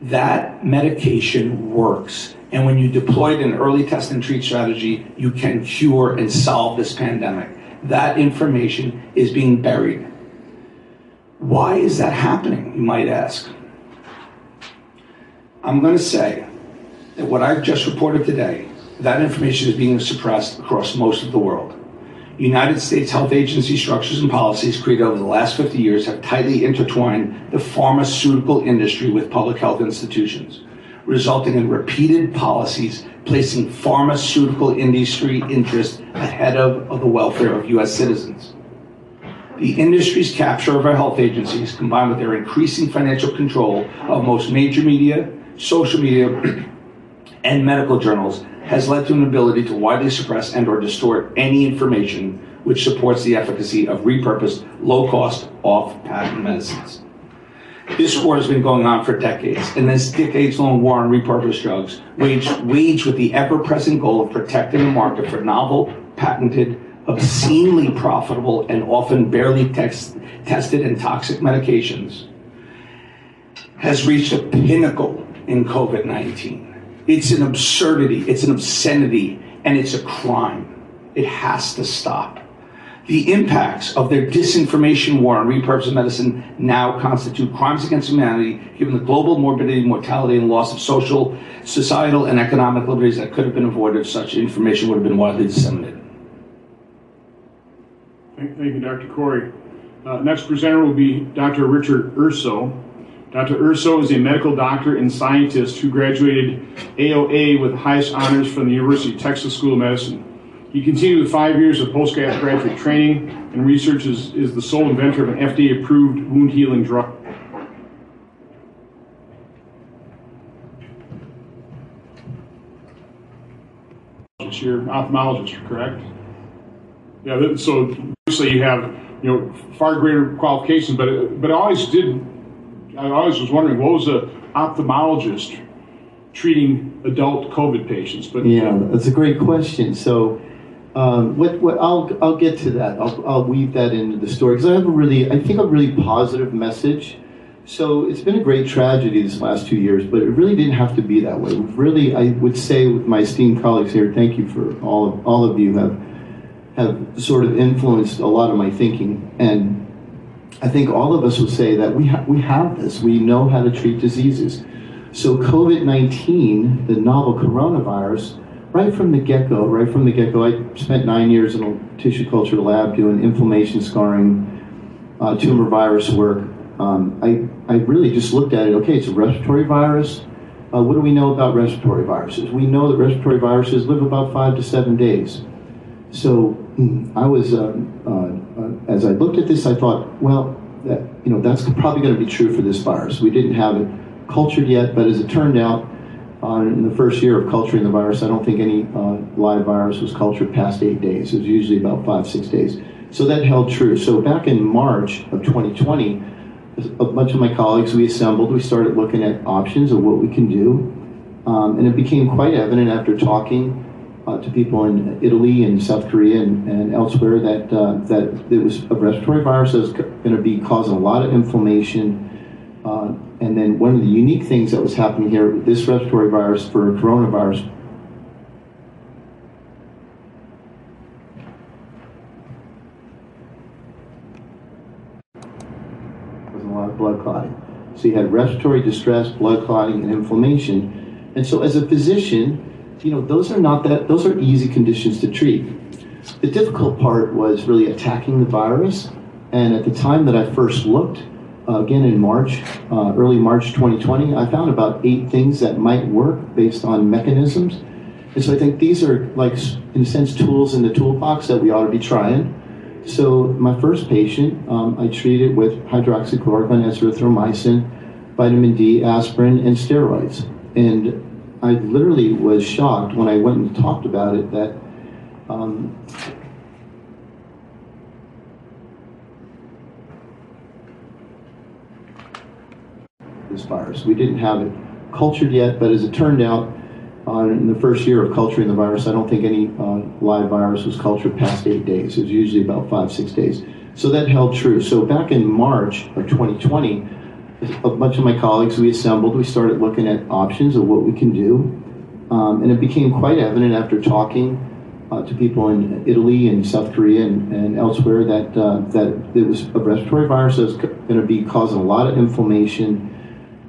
That medication works. And when you deploy in early test and treat strategy, you can cure and solve this pandemic. That information is being buried. Why is that happening, you might ask? I'm going to say that what I've just reported today, that information is being suppressed across most of the world. United States health agency structures and policies created over the last 50 years have tightly intertwined the pharmaceutical industry with public health institutions, resulting in repeated policies placing pharmaceutical industry interests ahead of, of the welfare of U.S. citizens. The industry's capture of our health agencies, combined with their increasing financial control of most major media, social media, and medical journals, has led to an ability to widely suppress and or distort any information which supports the efficacy of repurposed, low-cost, off-patent medicines. This war has been going on for decades, and this decades-long war on repurposed drugs, waged, waged with the ever-present goal of protecting the market for novel, patented, obscenely profitable, and often barely tested and toxic medications, has reached a pinnacle in COVID-19. It's an absurdity, it's an obscenity, and it's a crime. It has to stop. The impacts of their disinformation war on repurposed medicine now constitute crimes against humanity, given the global morbidity, mortality, and loss of social, societal, and economic liberties that could have been avoided if such information would have been widely disseminated. Thank you, Dr. Kory. Uh, next presenter will be Dr. Richard Urso. Dr. Urso is a medical doctor and scientist who graduated AOA with highest honors from the University of Texas School of Medicine. He continued five years of postgraduate training and research is, is the sole inventor of an FDA-approved wound healing drug. You're ophthalmologist, correct? Yeah, so obviously you have, you know, far greater qualifications, but, but I always did, I always was wondering, what was a ophthalmologist treating adult COVID patients? But Yeah, that's a great question. So, um, what, what I'll I'll get to that. I'll, I'll weave that into the story because I have a really I think a really positive message. So it's been a great tragedy this last two years, but it really didn't have to be that way. Really, I would say, with my esteemed colleagues here, thank you for all of all of you have have sort of influenced a lot of my thinking, and I think all of us will say that we ha- we have this. We know how to treat diseases. So COVID nineteen, the novel coronavirus, right from the get go, right from the get go, I spent nine years in a tissue culture lab doing inflammation scarring, uh, tumor virus work. Um, I, I really just looked at it, okay, it's a respiratory virus. Uh, what do we know about respiratory viruses? We know that respiratory viruses live about five to seven days. So I was, um, uh, uh, as I looked at this, I thought, well, that, you know, that's probably going to be true for this virus. We didn't have it cultured yet, but as it turned out, uh, in the first year of culturing the virus, I don't think any uh, live virus was cultured past eight days. It was usually about five, six days. So that held true. So back in March of 2020, a bunch of my colleagues, we assembled, we started looking at options of what we can do. Um, and it became quite evident after talking uh, to people in Italy and South Korea and, and elsewhere that, uh, that it was a respiratory virus that was going to be causing a lot of inflammation. Uh, and then one of the unique things that was happening here this respiratory virus for coronavirus was a lot of blood clotting. So you had respiratory distress, blood clotting, and inflammation. And so as a physician, you know, those are not that, those are easy conditions to treat. The difficult part was really attacking the virus. And at the time that I first looked, uh, again in March, uh, early March 2020, I found about eight things that might work based on mechanisms. And so I think these are like, in a sense, tools in the toolbox that we ought to be trying. So my first patient, um, I treated with hydroxychloroquine, azithromycin, vitamin D, aspirin, and steroids. And I literally was shocked when I went and talked about it that um, this virus. We didn't have it cultured yet, but as it turned out, uh, in the first year of culturing the virus, I don't think any uh, live virus was cultured past eight days. It was usually about five, six days. So that held true. So back in March of 2020, a bunch of my colleagues, we assembled, we started looking at options of what we can do. Um, and it became quite evident after talking uh, to people in Italy and South Korea and, and elsewhere that, uh, that it was a respiratory virus that was going to be causing a lot of inflammation.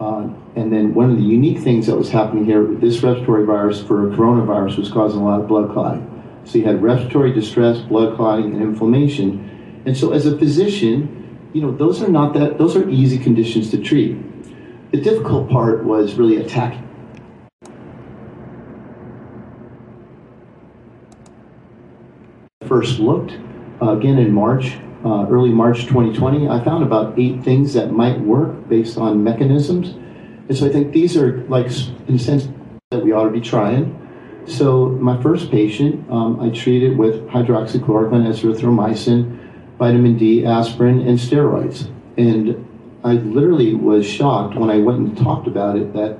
Uh, and then one of the unique things that was happening here, this respiratory virus for coronavirus was causing a lot of blood clotting. So you had respiratory distress, blood clotting, and inflammation. And so as a physician, you know, those are not that, those are easy conditions to treat. The difficult part was really attacking. First looked, uh, again in March, uh, early March 2020, I found about eight things that might work based on mechanisms. And so I think these are like, in a sense, that we ought to be trying. So my first patient, um, I treated with hydroxychloroquine, azithromycin, vitamin D, aspirin, and steroids. And I literally was shocked when I went and talked about it that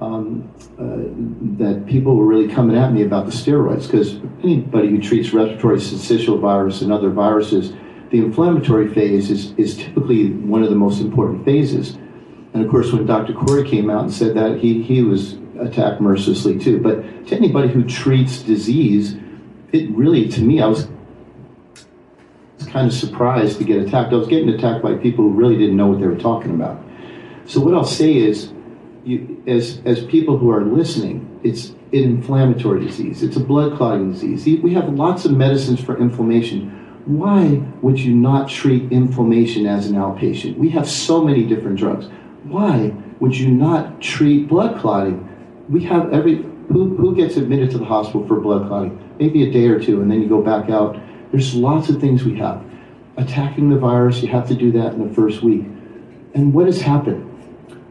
um, uh, that people were really coming at me about the steroids because anybody who treats respiratory syncytial virus and other viruses, the inflammatory phase is, is typically one of the most important phases. And of course, when Dr. Kory came out and said that, he, he was attacked mercilessly too. But to anybody who treats disease, it really, to me, I was kind of surprised to get attacked. I was getting attacked by people who really didn't know what they were talking about. So what I'll say is, you, as as people who are listening, it's an inflammatory disease. It's a blood clotting disease. We have lots of medicines for inflammation. Why would you not treat inflammation as an outpatient? We have so many different drugs. Why would you not treat blood clotting? We have every who, who gets admitted to the hospital for blood clotting? Maybe a day or two, and then you go back out there's lots of things we have. Attacking the virus, you have to do that in the first week. And what has happened?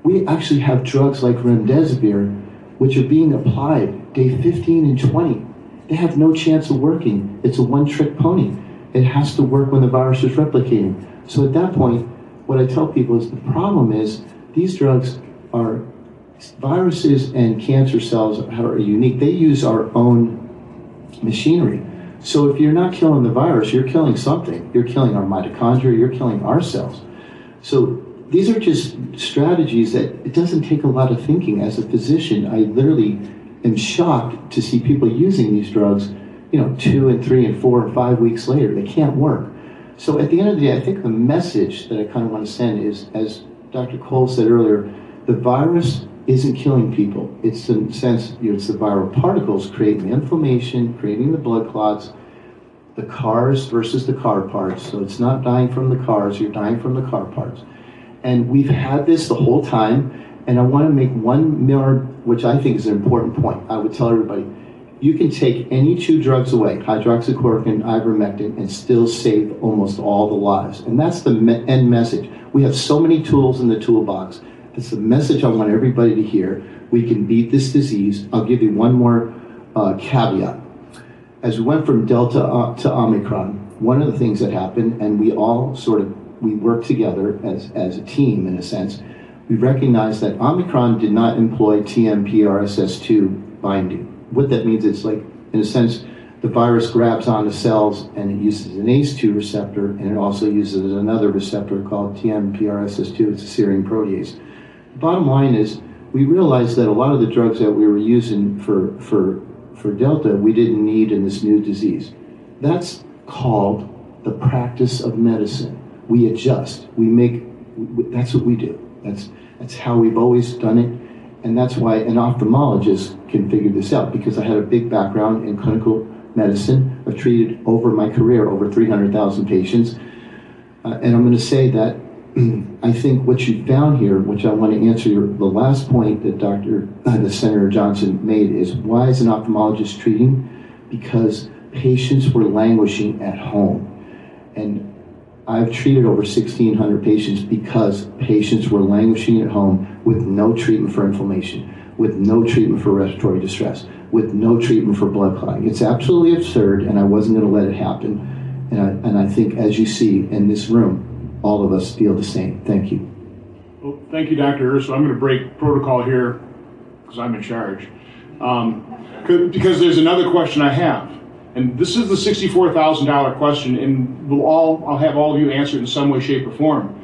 We actually have drugs like remdesivir, which are being applied day 15 and 20. They have no chance of working. It's a one trick pony. It has to work when the virus is replicating. So at that point, what I tell people is the problem is these drugs are viruses and cancer cells are unique. They use our own machinery. So if you're not killing the virus, you're killing something. You're killing our mitochondria, you're killing our cells. So these are just strategies that it doesn't take a lot of thinking. As a physician, I literally am shocked to see people using these drugs, you know, two and three and four and five weeks later. They can't work. So at the end of the day, I think the message that I kind of want to send is, as Dr. Cole said earlier, the virus isn't killing people. It's the sense, it's the viral particles creating the inflammation, creating the blood clots, the cars versus the car parts. So it's not dying from the cars, you're dying from the car parts. And we've had this the whole time. And I want to make one more, which I think is an important point. I would tell everybody, you can take any two drugs away, hydroxychloroquine, ivermectin, and still save almost all the lives. And that's the end message. We have so many tools in the toolbox it's a message I want everybody to hear. We can beat this disease. I'll give you one more uh, caveat. As we went from Delta uh, to Omicron, one of the things that happened, and we all sort of we worked together as, as a team in a sense, we recognized that Omicron did not employ TMPRSS2 binding. What that means is like, in a sense, the virus grabs onto cells and it uses an ACE2 receptor and it also uses another receptor called TMPRSS2. It's a serine protease bottom line is we realized that a lot of the drugs that we were using for, for, for Delta, we didn't need in this new disease. That's called the practice of medicine. We adjust. We make, that's what we do. That's, that's how we've always done it. And that's why an ophthalmologist can figure this out because I had a big background in clinical medicine. I've treated over my career over 300,000 patients. Uh, and I'm going to say that I think what you found here, which I want to answer your, the last point that Dr. Uh, the Senator Johnson made, is why is an ophthalmologist treating? Because patients were languishing at home, and I've treated over 1,600 patients because patients were languishing at home with no treatment for inflammation, with no treatment for respiratory distress, with no treatment for blood clotting. It's absolutely absurd, and I wasn't going to let it happen. And I, and I think, as you see in this room, all of us feel the same. Thank you. Well, thank you, Dr. Urso. I'm going to break protocol here because I'm in charge. Um, 'cause- because there's another question I have. And this is the $64,000 question, and we'll all, I'll have all of you answer it in some way, shape, or form.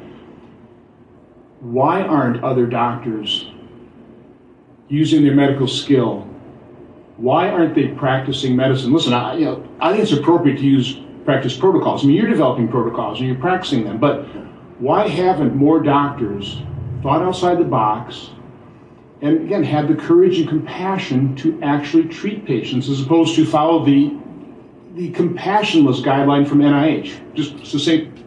Why aren't other doctors using their medical skill? Why aren't they practicing medicine? Listen, I, you know, I think it's appropriate to use practice protocols. I mean, you're developing protocols and you're practicing them, but why haven't more doctors thought outside the box and again had the courage and compassion to actually treat patients as opposed to follow the the compassionless guideline from NIH? Just succinctly.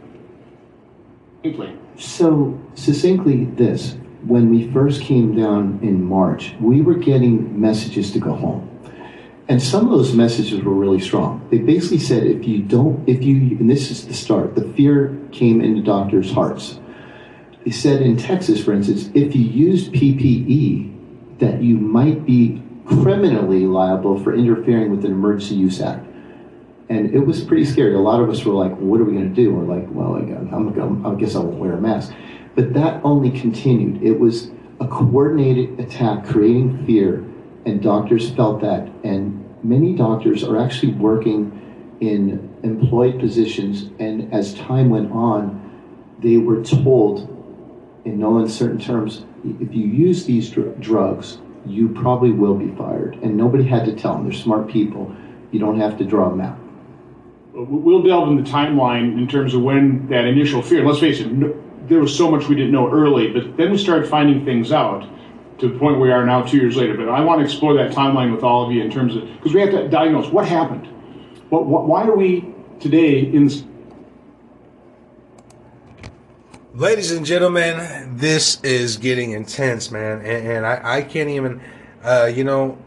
So, succinctly, this when we first came down in March, we were getting messages to go home. And some of those messages were really strong. They basically said if you don't, if you, and this is the start, the fear came into doctors' hearts. They said in Texas, for instance, if you used PPE, that you might be criminally liable for interfering with an emergency use act. And it was pretty scary. A lot of us were like, what are we going to do? We're like, well, I'm, I guess I won't wear a mask. But that only continued. It was a coordinated attack creating fear, and doctors felt that. And many doctors are actually working in employed positions, and as time went on, they were told, in no uncertain terms, if you use these dr- drugs, you probably will be fired. And nobody had to tell them. They're smart people. You don't have to draw a map. We'll delve in the timeline in terms of when that initial fear. Let's face it, no, there was so much we didn't know early, but then we started finding things out to the point we are now, two years later. But I want to explore that timeline with all of you in terms of because we have to diagnose what happened. What, what, why are we today in Ladies and gentlemen, this is getting intense, man, and, and I, I can't even, uh, you know,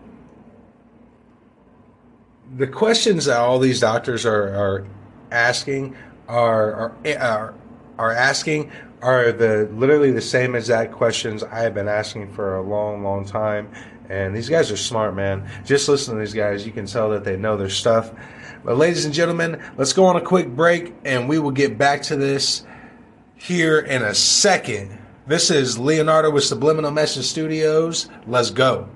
the questions that all these doctors are, are asking are are are asking are the literally the same exact questions I have been asking for a long, long time. And these guys are smart, man. Just listen to these guys, you can tell that they know their stuff. But ladies and gentlemen, let's go on a quick break, and we will get back to this here in a second. This is Leonardo with Subliminal Message Studios. Let's go.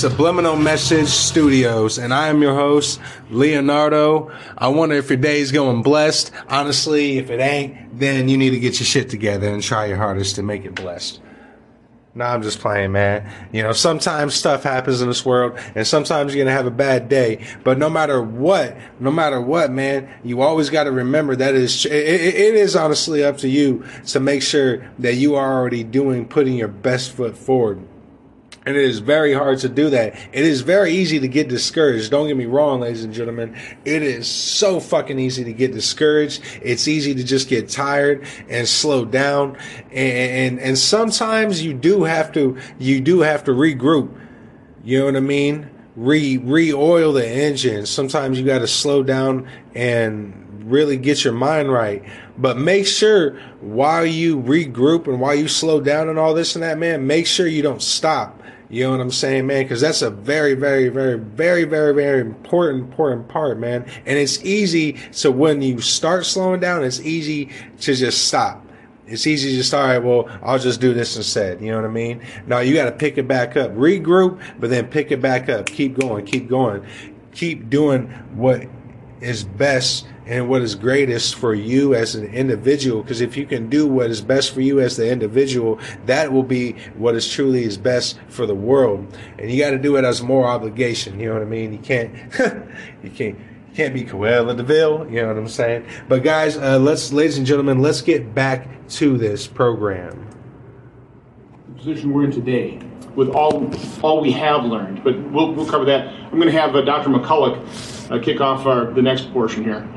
Subliminal Message Studios, and I am your host, Leonardo. I wonder if your day is going blessed. Honestly, if it ain't, then you need to get your shit together and try your hardest to make it blessed. No, I'm just playing, man. You know, sometimes stuff happens in this world, and sometimes you're gonna have a bad day. But no matter what, no matter what, man, you always got to remember that is it, it, it is honestly up to you to make sure that you are already doing putting your best foot forward. And it is very hard to do that. It is very easy to get discouraged. Don't get me wrong, ladies and gentlemen. It is so fucking easy to get discouraged. It's easy to just get tired and slow down. And, and, and sometimes you do have to, you do have to regroup. You know what I mean? Re, re-oil the engine. Sometimes you got to slow down and really get your mind right. But make sure while you regroup and while you slow down and all this and that, man, make sure you don't stop. You know what I'm saying, man? Because that's a very, very, very, very, very, very important, important part, man. And it's easy to when you start slowing down, it's easy to just stop. it's easy to just all right. Well, I'll just do this instead. You know what I mean? No, you got to pick it back up, regroup, but then pick it back up. Keep going, keep going, keep doing what is best and what is greatest for you as an individual. Because if you can do what is best for you as the individual, that will be what is truly is best for the world. And you got to do it as more obligation. You know what I mean? You can't, you can't. you Can't be Cruella de Vil, you know what I'm saying? But guys, uh, let's, ladies and gentlemen, let's get back to this program. the position we're in today with all all we have learned. But we'll, we'll cover that. I'm going to have uh, Dr. McCullough uh, kick off our, the next portion here.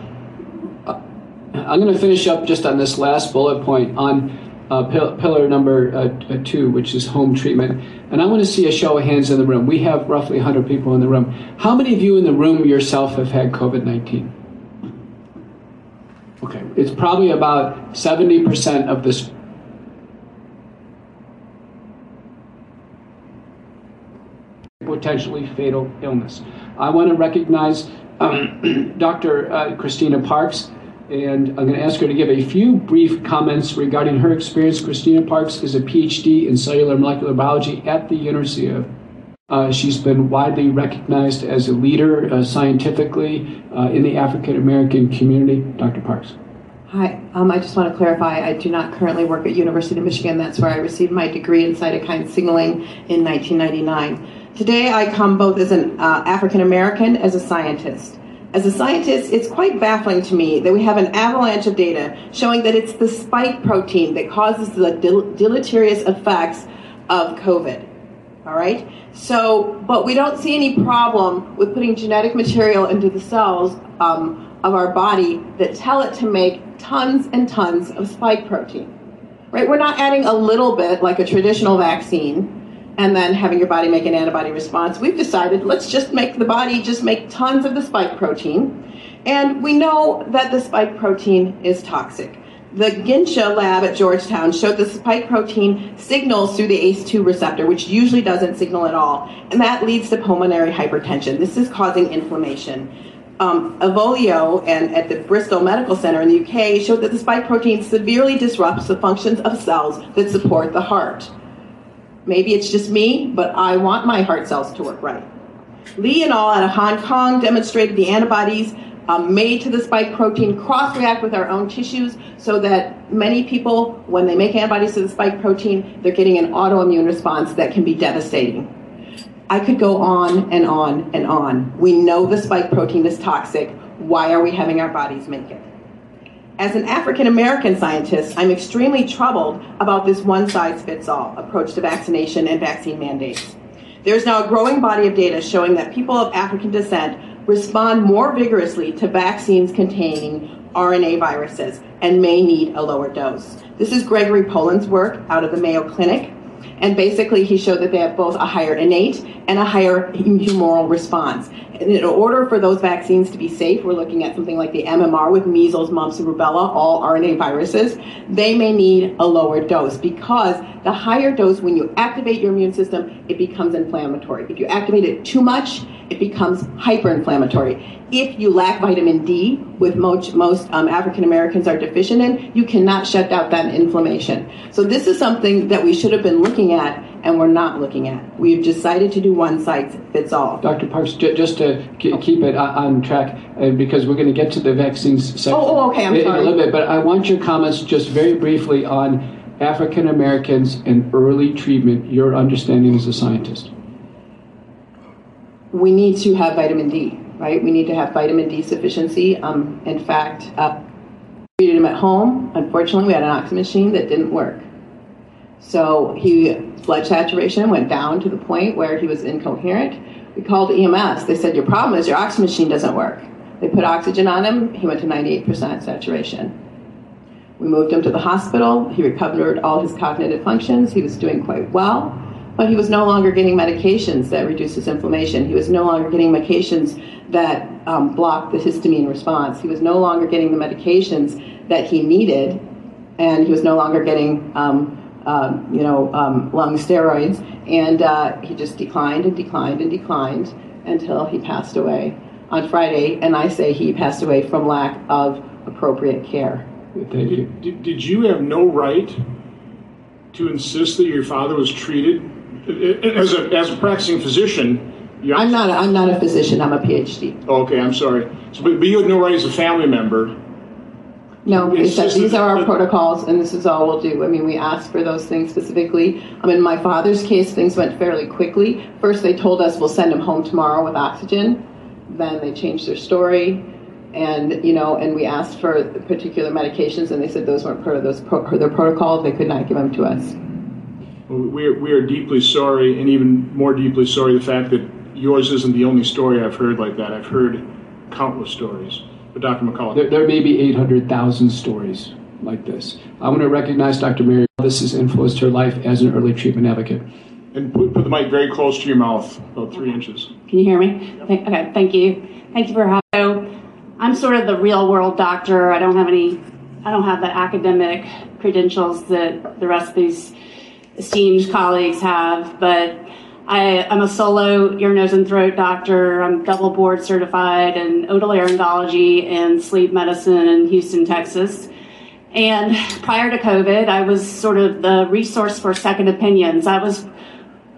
I'm going to finish up just on this last bullet point on uh, pil- pillar number uh, uh, two, which is home treatment. And I want to see a show of hands in the room. We have roughly 100 people in the room. How many of you in the room yourself have had COVID 19? Okay, it's probably about 70% of this. Potentially fatal illness. I want to recognize um, Dr. Uh, Christina Parks and I'm going to ask her to give a few brief comments regarding her experience. Christina Parks is a PhD in cellular molecular biology at the University of. Uh, she's been widely recognized as a leader uh, scientifically uh, in the African American community. Dr. Parks. Hi, um, I just want to clarify, I do not currently work at University of Michigan. That's where I received my degree in cytokine signaling in 1999. Today I come both as an uh, African American, as a scientist. As a scientist, it's quite baffling to me that we have an avalanche of data showing that it's the spike protein that causes the del- deleterious effects of COVID. All right? So, but we don't see any problem with putting genetic material into the cells um, of our body that tell it to make tons and tons of spike protein. Right? We're not adding a little bit like a traditional vaccine and then having your body make an antibody response. We've decided let's just make the body just make tons of the spike protein. And we know that the spike protein is toxic. The Ginsha lab at Georgetown showed the spike protein signals through the ACE2 receptor, which usually doesn't signal at all, and that leads to pulmonary hypertension. This is causing inflammation. Um, Avolio and at the Bristol Medical Center in the UK showed that the spike protein severely disrupts the functions of cells that support the heart. Maybe it's just me, but I want my heart cells to work right. Lee and all out of Hong Kong demonstrated the antibodies um, made to the spike protein cross react with our own tissues so that many people, when they make antibodies to the spike protein, they're getting an autoimmune response that can be devastating. I could go on and on and on. We know the spike protein is toxic. Why are we having our bodies make it? As an African American scientist, I'm extremely troubled about this one size fits all approach to vaccination and vaccine mandates. There's now a growing body of data showing that people of African descent respond more vigorously to vaccines containing RNA viruses and may need a lower dose. This is Gregory Poland's work out of the Mayo Clinic. And basically, he showed that they have both a higher innate and a higher humoral response. And in order for those vaccines to be safe, we're looking at something like the MMR with measles, mumps, and rubella, all RNA viruses. They may need a lower dose because the higher dose, when you activate your immune system, it becomes inflammatory. If you activate it too much, it becomes hyperinflammatory. If you lack vitamin D, with most, most um, African Americans are deficient in, you cannot shut out that inflammation. So this is something that we should have been looking at, and we're not looking at. We've decided to do one size fits all. Dr. Parks, ju- just to ke- keep it on- track, uh, because we're going to get to the vaccines section Oh, oh, okay, I'm in- in sorry. a little bit, but I want your comments just very briefly on African Americans and early treatment, your understanding as a scientist. We need to have vitamin D, right? We need to have vitamin D sufficiency. Um, in fact, uh, treated him at home. Unfortunately, we had an oxygen machine that didn't work. So he blood saturation went down to the point where he was incoherent. We called EMS. They said your problem is your oxygen machine doesn't work. They put oxygen on him. He went to 98% saturation. We moved him to the hospital. He recovered all his cognitive functions. He was doing quite well, but he was no longer getting medications that reduce his inflammation. He was no longer getting medications that um, block the histamine response. He was no longer getting the medications that he needed, and he was no longer getting, um, um, you know, um, lung steroids. And uh, he just declined and declined and declined until he passed away on Friday. And I say he passed away from lack of appropriate care. Thank you. Did, did, did you have no right to insist that your father was treated as a as a practicing physician? You I'm not. A, I'm not a physician. I'm a PhD. Okay, I'm sorry. So, but, but you had no right as a family member. No, It's these are our protocols, and this is all we'll do. I mean, we asked for those things specifically. I mean, in my father's case, things went fairly quickly. First, they told us we'll send him home tomorrow with oxygen. Then they changed their story, and you know, and we asked for particular medications, and they said those weren't part of those pro- their protocol. They could not give them to us. We are, we are deeply sorry, and even more deeply sorry the fact that yours isn't the only story I've heard like that. I've heard countless stories. But Dr. McCullough, There, there may be 800,000 stories like this. I want to recognize Dr. Mary. This has influenced her life as an early treatment advocate. and put, put the mic very close to your mouth, about three inches. Can you hear me? Thank- Okay, thank you. Thank you for having. So, I'm sort of the real world doctor. I don't have any. I don't have the academic credentials that the rest of these esteemed colleagues have, but I, I'm a solo ear, nose, and throat doctor. I'm double board certified in otolaryngology and sleep medicine in Houston, Texas. And prior to COVID, I was sort of the resource for second opinions. I was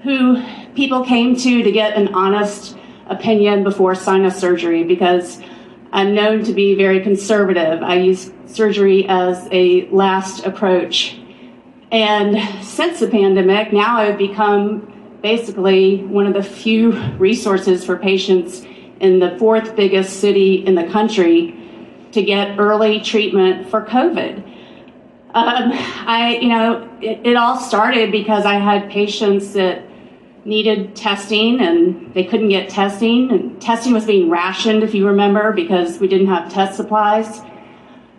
who people came to to get an honest opinion before sinus surgery because I'm known to be very conservative. I use surgery as a last approach. And since the pandemic, now I've become basically one of the few resources for patients in the fourth biggest city in the country to get early treatment for COVID. Um, I, you know, it, it all started because I had patients that needed testing and they couldn't get testing, and testing was being rationed, if you remember, because we didn't have test supplies.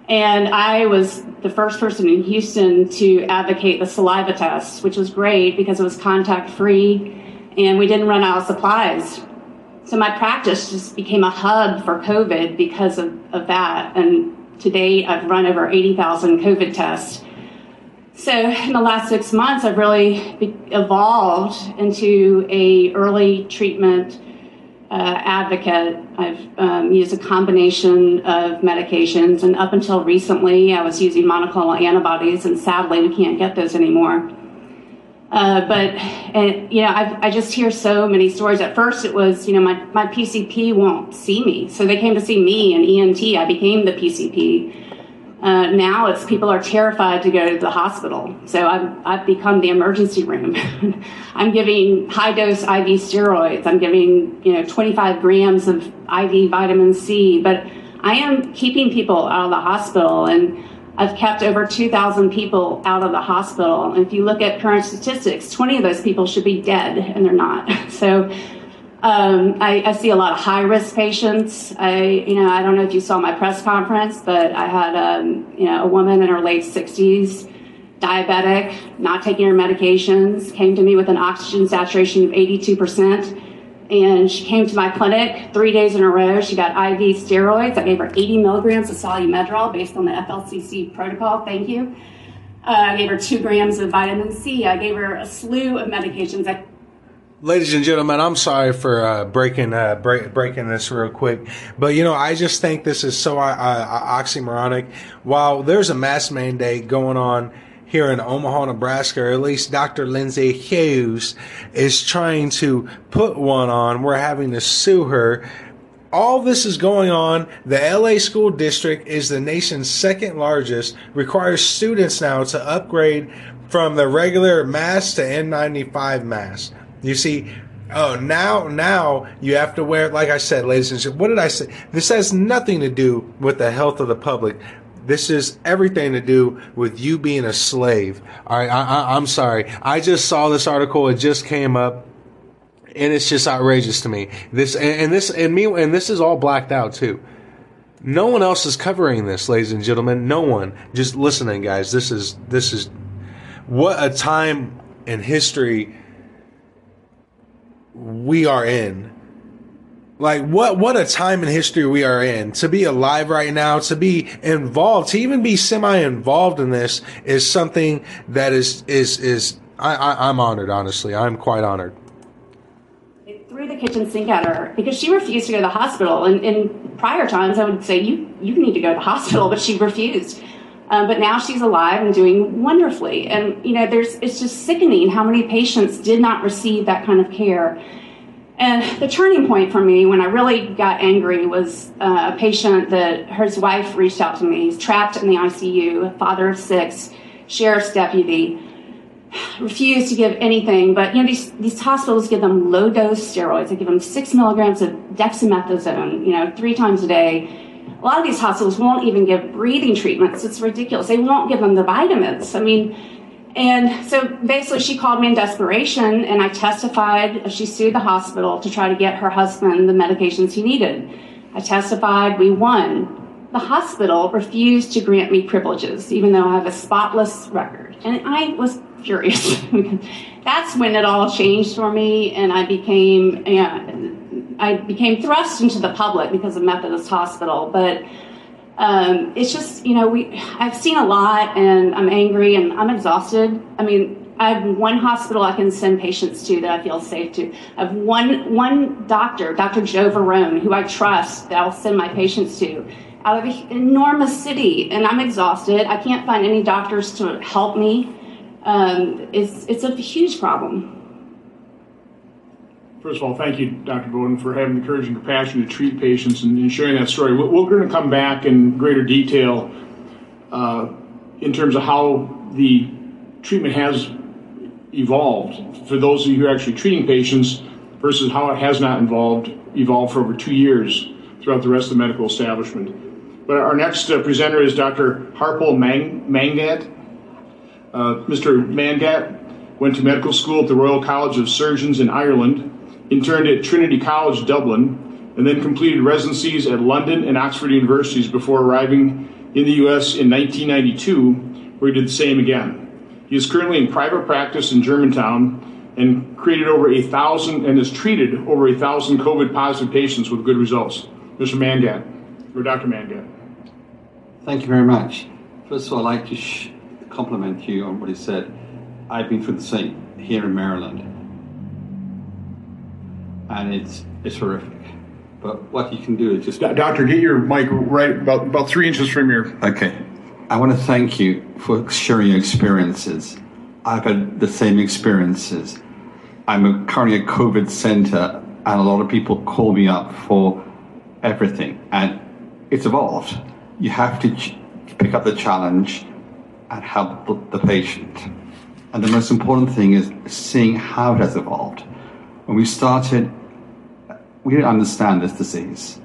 And I was the first person in Houston to advocate the saliva test, which was great because it was contact free and we didn't run out of supplies. So my practice just became a hub for COVID because of, of that. And to date, I've run over 80,000 COVID tests. So in the last six months, I've really evolved into a early treatment uh, advocate. I've um, used a combination of medications, and up until recently, I was using monoclonal antibodies, and sadly, we can't get those anymore. Uh, but you know, I've, I just hear so many stories. At first, it was you know my my PCP won't see me, so they came to see me and ENT. I became the PCP. Uh, now it's people are terrified to go to the hospital, so I've I've become the emergency room. I'm giving high dose IV steroids. I'm giving you know 25 grams of IV vitamin C, but I am keeping people out of the hospital and. I've kept over 2,000 people out of the hospital. And if you look at current statistics, 20 of those people should be dead, and they're not. So um, I, I see a lot of high risk patients. I, you know, I don't know if you saw my press conference, but I had, um, you know, a woman in her late 60s, diabetic, not taking her medications, came to me with an oxygen saturation of 82% and she came to my clinic three days in a row. She got IV steroids. I gave her 80 milligrams of Solu-Medrol based on the FLCCC protocol. Thank you. Uh, I gave her two grams of vitamin C. I gave her a slew of medications. I Ladies and gentlemen, I'm sorry for uh, breaking uh, break, breaking this real quick, but you know I just think this is so uh, uh, oxymoronic. While there's a mask mandate going on here in Omaha, Nebraska, or at least Dr. Lindsay Huse is trying to put one on, we're having to sue her. All this is going on. The LA school district is the nation's second largest, requires students now to upgrade from the regular mask to N95 mask. You see, oh, now, now you have to wear, like I said, ladies and gentlemen, what did I say? This has nothing to do with the health of the public. This is everything to do with you being a slave. All right, I, I, I'm sorry. I just saw this article. It just came up and it's just outrageous to me. This and, and this and me and this is all blacked out too. No one else is covering this, ladies and gentlemen. No one. Just listening, guys. This is this is what a time in history we are in. Like what what a time in history we are in. To be alive right now, to be involved, to even be semi involved in this is something that is is is I, I I'm honored. Honestly, I'm quite honored. Threw the kitchen sink at her because she refused to go to the hospital. And in prior times, I would say, you, you need to go to the hospital, but she refused. Um, but now she's alive and doing wonderfully. And you know, there's it's just sickening how many patients did not receive that kind of care. And the turning point for me when I really got angry was uh, a patient that his wife reached out to me. He's trapped in the ICU, a father of six, sheriff's deputy, refused to give anything. But you know, these these hospitals give them low dose steroids. They give them six milligrams of dexamethasone, you know, three times a day. A lot of these hospitals won't even give breathing treatments. It's ridiculous. They won't give them the vitamins. I mean, and so basically, she called me in desperation, and I testified. She sued the hospital to try to get her husband the medications he needed. I testified, we won. The hospital refused to grant me privileges, even though I have a spotless record. And I was furious. That's when it all changed for me, and I became, you know, I became thrust into the public because of Methodist Hospital. But um, it's just you know we I've seen a lot and I'm angry and I'm exhausted. I mean I have one hospital I can send patients to that I feel safe to. I have one one doctor, Dr. Joe Varon, who I trust that I'll send my patients to out of an enormous city, and I'm exhausted. I can't find any doctors to help me. Um, it's it's a huge problem. First of all, thank you, Dr. Bowden, for having the courage and compassion to treat patients and, sharing that story. We're, we're going to come back in greater detail uh, in terms of how the treatment has evolved for those of you who are actually treating patients versus how it has not evolved evolved for over two years throughout the rest of the medical establishment. But our next uh, presenter is Dr. Harpal Mang- Mangat. Uh, Mr. Mangat went to medical school at the Royal College of Surgeons in Ireland interned at Trinity College, Dublin, and then completed residencies at London and Oxford universities before arriving in the U.S. in 1992, where he did the same again. He is currently in private practice in Germantown and created over a thousand and has treated over a thousand COVID positive patients with good results. Mr. Mangat, or Dr. Mangat. Thank you very much. First of all, I'd like to compliment you on what you said. I've been through the same here in Maryland and it's it's horrific. But what you can do is just Doctor, get your mic right about about three inches from your. okay. I want to thank you for sharing your experiences. I've had the same experiences. I'm a, currently a COVID center, and a lot of people call me up for everything, and it's evolved. You have to ch- pick up the challenge and help the, the patient. And the most important thing is seeing how it has evolved. When we started, we didn't understand this disease.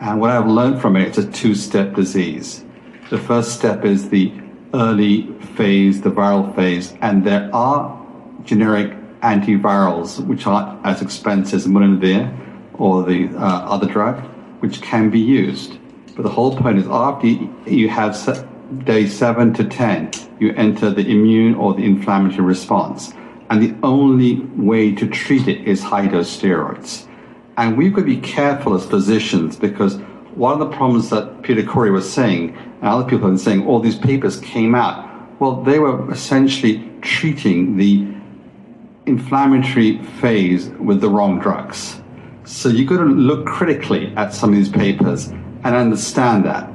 And what I've learned from it, it's a two step disease. The first step is the early phase, the viral phase, and there are generic antivirals which aren't as expensive as Molnupiravir or the uh, other drug, which can be used. But the whole point is after you have day seven to 10, you enter the immune or the inflammatory response and the only way to treat it is high dose steroids. And we've got to be careful as physicians because one of the problems that Peter Kory was saying, and other people have been saying, all these papers came out. Well, they were essentially treating the inflammatory phase with the wrong drugs. So you've got to look critically at some of these papers and understand that.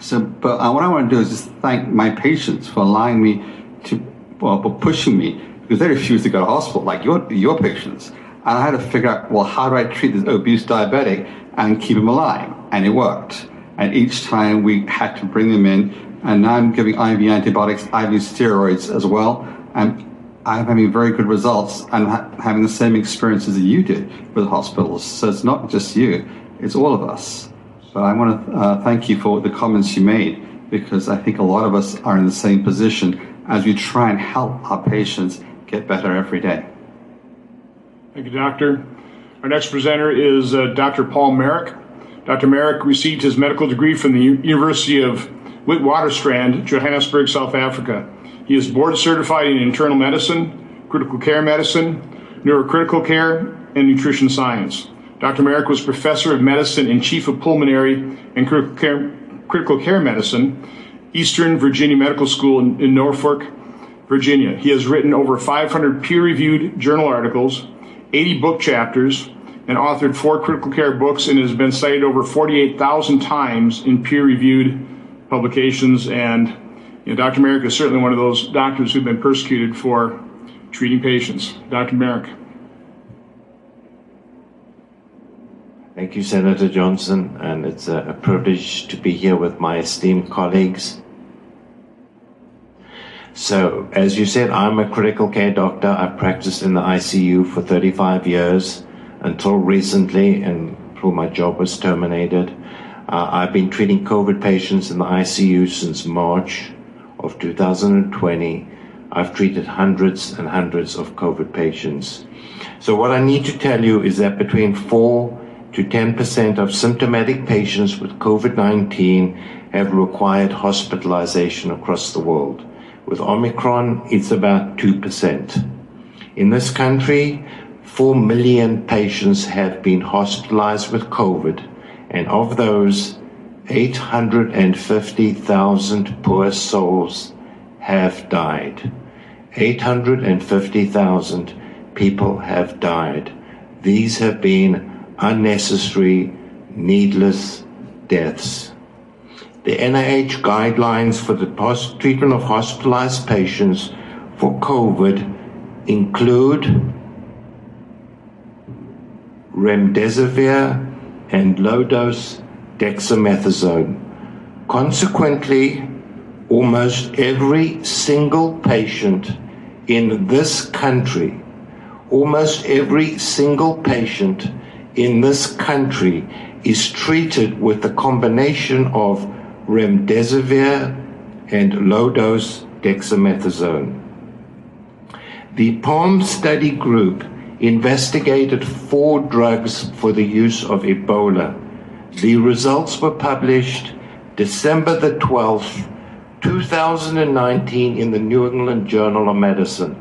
So, but uh, what I want to do is just thank my patients for allowing me to, well, for pushing me because they refused to go to hospital like your, your patients. And I had to figure out, well, how do I treat this obese diabetic and keep him alive? And it worked. And each time we had to bring them in, and now I'm giving IV antibiotics, IV steroids as well. And I'm having very good results and ha- having the same experiences that you did with hospitals. So it's not just you, it's all of us. But I want to uh, thank you for the comments you made because I think a lot of us are in the same position as we try and help our patients get better every day. Thank you, Doctor. Our next presenter is uh, Dr. Paul Marik. Dr. Marik received his medical degree from the U- University of Witwatersrand, Johannesburg, South Africa. He is board certified in internal medicine, critical care medicine, neurocritical care, and nutrition science. Dr. Marik was professor of medicine and chief of pulmonary and critical care, critical care medicine, Eastern Virginia Medical School in, in Norfolk, Virginia. He has written over 500 peer reviewed journal articles, 80 book chapters, and authored four critical care books and has been cited over 48,000 times in peer reviewed publications. And you know, Dr. Marik is certainly one of those doctors who've been persecuted for treating patients. Dr. Marik. Thank you, Senator Johnson, and it's a, a privilege to be here with my esteemed colleagues. So, as you said, I'm a critical care doctor. I've practiced in the ICU for 35 years until recently, and until my job was terminated. Uh, I've been treating COVID patients in the ICU since March of 2020. I've treated hundreds and hundreds of COVID patients. So, what I need to tell you is that between 4 to 10% of symptomatic patients with COVID 19 have required hospitalization across the world. With Omicron, it's about 2%. In this country, 4 million patients have been hospitalized with COVID, and of those, 850,000 poor souls have died. 850,000 people have died. These have been unnecessary, needless deaths. The NIH guidelines for the treatment of hospitalized patients for COVID include remdesivir and low dose dexamethasone. Consequently, almost every single patient in this country, almost every single patient in this country is treated with the combination of remdesivir and low dose dexamethasone. The PALM study group investigated four drugs for the use of Ebola. The results were published December the 12th, 2019, in the New England Journal of Medicine.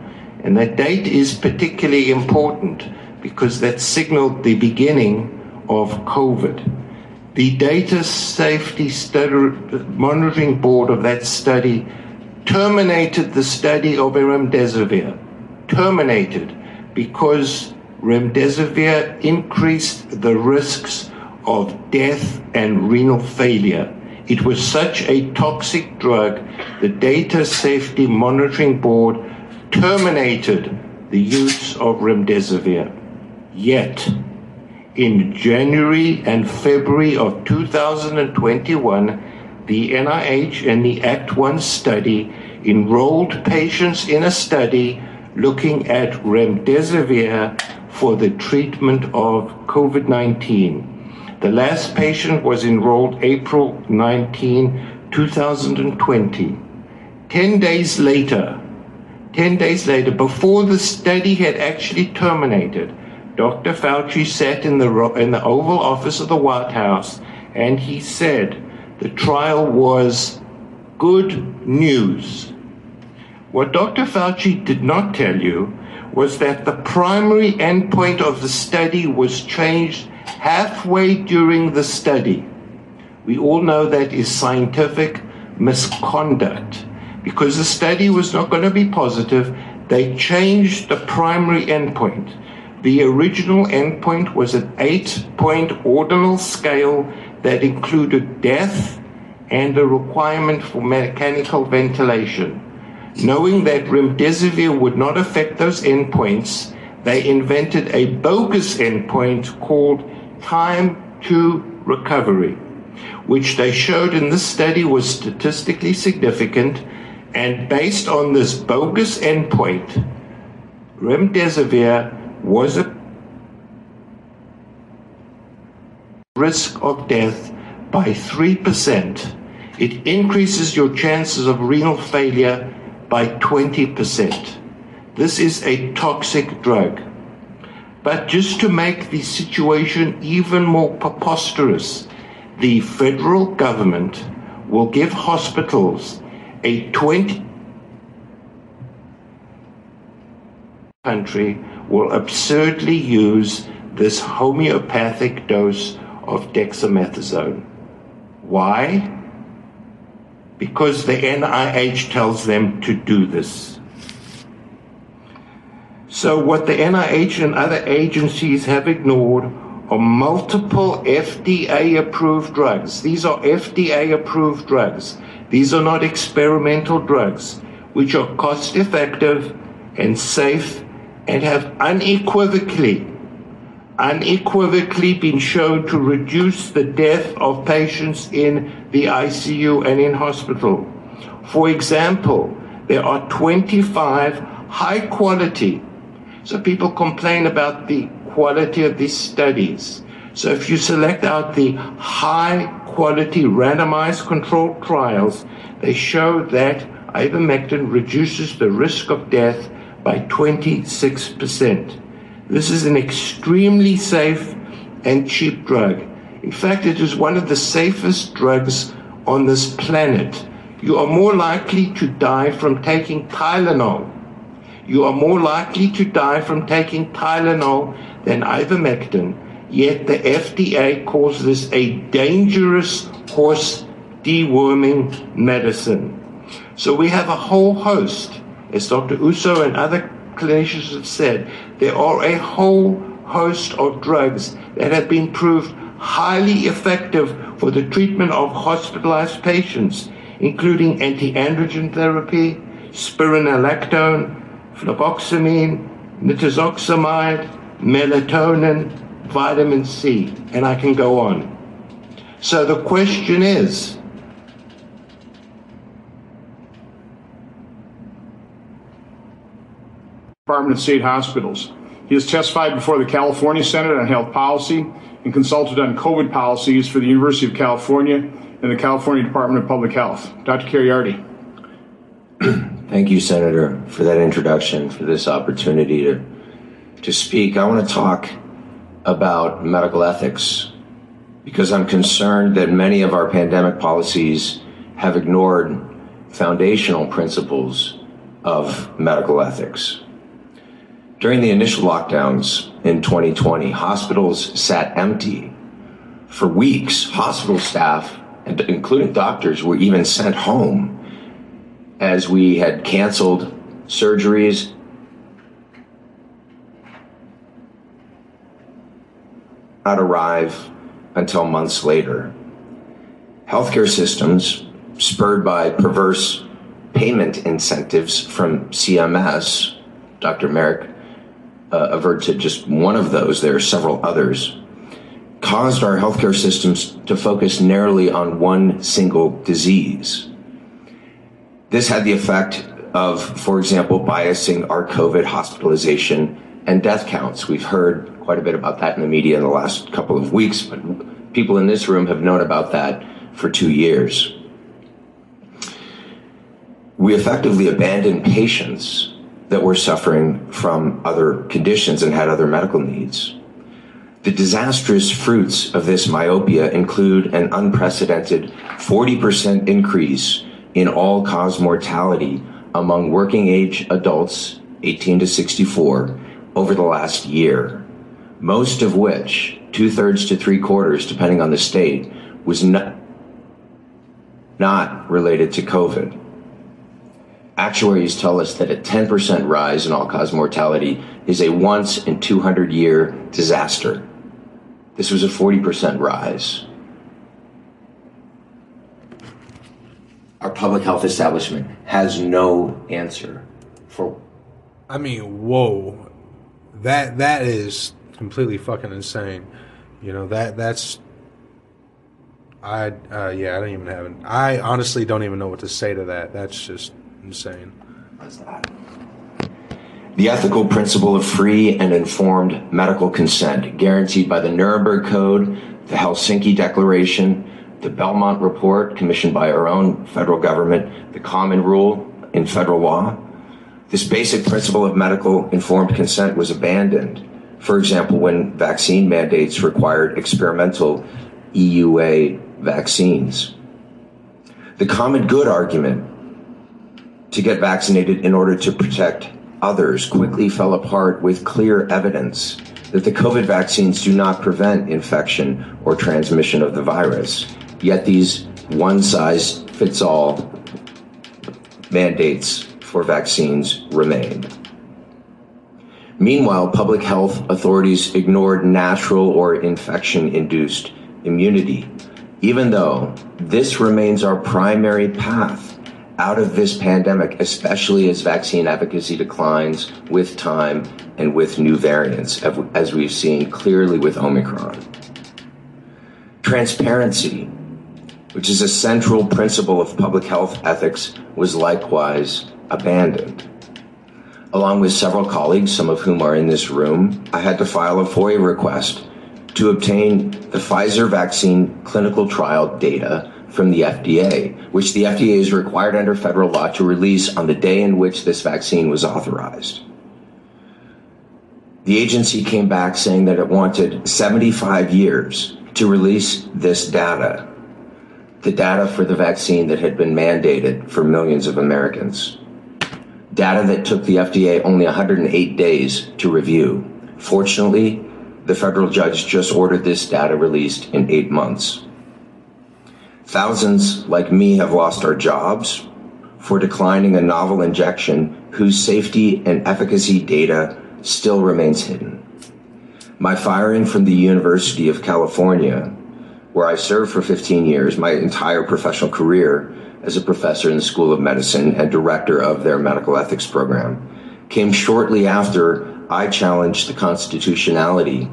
And that date is particularly important because that signaled the beginning of COVID. The Data Safety study, Monitoring Board of that study terminated the study of remdesivir. Terminated because remdesivir increased the risks of death and renal failure. It was such a toxic drug, the Data Safety Monitoring Board terminated the use of remdesivir. Yet, in January and February of 2021, the NIH and the Act 1 study enrolled patients in a study looking at remdesivir for the treatment of COVID 19. The last patient was enrolled April 19, 2020. Ten days later, 10 days later, before the study had actually terminated, Dr. Fauci sat in the, in the Oval Office of the White House and he said the trial was good news. What Dr. Fauci did not tell you was that the primary endpoint of the study was changed halfway during the study. We all know that is scientific misconduct. Because the study was not going to be positive, they changed the primary endpoint. The original endpoint was an eight point ordinal scale that included death and a requirement for mechanical ventilation. Knowing that remdesivir would not affect those endpoints, they invented a bogus endpoint called time to recovery, which they showed in this study was statistically significant. And based on this bogus endpoint, remdesivir was a risk of death by 3%. It increases your chances of renal failure by 20%. This is a toxic drug. But just to make the situation even more preposterous, the federal government will give hospitals a 20 country will absurdly use this homeopathic dose of dexamethasone. Why? Because the NIH tells them to do this. So, what the NIH and other agencies have ignored are multiple FDA approved drugs. These are FDA approved drugs. These are not experimental drugs, which are cost effective and safe and have unequivocally, unequivocally been shown to reduce the death of patients in the ICU and in hospital. For example, there are 25 high quality. So people complain about the quality of these studies. So if you select out the high quality randomized controlled trials, they show that ivermectin reduces the risk of death by 26%. This is an extremely safe and cheap drug. In fact, it is one of the safest drugs on this planet. You are more likely to die from taking Tylenol. You are more likely to die from taking Tylenol than ivermectin, yet the FDA calls this a dangerous horse deworming medicine. So we have a whole host, as Dr. Uso and other clinicians have said, there are a whole host of drugs that have been proved highly effective for the treatment of hospitalized patients, including antiandrogen therapy, spironolactone, fluvoxamine, nitazoxanide, melatonin, vitamin C, and I can go on. So the question is, Department of State Hospitals. He has testified before the California Senate on health policy and consulted on COVID policies for the University of California and the California Department of Public Health. Dr. Kheriaty. Thank you, Senator, for that introduction, for this opportunity to, to speak. I want to talk about medical ethics because I'm concerned that many of our pandemic policies have ignored foundational principles of medical ethics. During the initial lockdowns in 2020, hospitals sat empty for weeks. Hospital staff, including doctors, were even sent home as we had canceled surgeries. Not arrive until months later. Healthcare systems, spurred by perverse payment incentives from CMS, Dr. Marik uh, avert to just one of those, there are several others, caused our healthcare systems to focus narrowly on one single disease. This had the effect of, for example, biasing our COVID hospitalization and death counts. We've heard quite a bit about that in the media in the last couple of weeks, but people in this room have known about that for two years. We effectively abandoned patients that were suffering from other conditions and had other medical needs. The disastrous fruits of this myopia include an unprecedented 40% increase in all cause mortality among working age adults 18 to 64 over the last year, most of which, two thirds to three quarters, depending on the state, was not, not related to COVID. Actuaries tell us that a 10% rise in all cause mortality is a once in 200 year disaster. This was a 40% rise. Our public health establishment has no answer for. I mean, whoa, that that is completely fucking insane. You know that that's. I uh, yeah, I don't even have. An, I honestly don't even know what to say to that. That's just The ethical principle of free and informed medical consent, guaranteed by the Nuremberg Code, the Helsinki Declaration, the Belmont Report, commissioned by our own federal government, the Common Rule in federal law. This basic principle of medical informed consent was abandoned. For example, when vaccine mandates required experimental EUA vaccines. The common good argument to get vaccinated in order to protect others quickly fell apart with clear evidence that the COVID vaccines do not prevent infection or transmission of the virus. Yet these one size fits all mandates for vaccines remain. Meanwhile, public health authorities ignored natural or infection induced immunity, even though this remains our primary path out of this pandemic, especially as vaccine efficacy declines with time and with new variants, as we've seen clearly with Omicron. Transparency, which is a central principle of public health ethics, was likewise abandoned. Along with several colleagues, some of whom are in this room, I had to file a FOIA request to obtain the Pfizer vaccine clinical trial data from the FDA, which the FDA is required under federal law to release on the day in which this vaccine was authorized. The agency came back saying that it wanted 75 years to release this data, the data for the vaccine that had been mandated for millions of Americans. Data that took the FDA only 108 days to review. Fortunately, the federal judge just ordered this data released in eight months. Thousands like me have lost our jobs for declining a novel injection whose safety and efficacy data still remains hidden. My firing from the University of California, where I served for 15 years, my entire professional career as a professor in the School of Medicine and director of their medical ethics program, came shortly after I challenged the constitutionality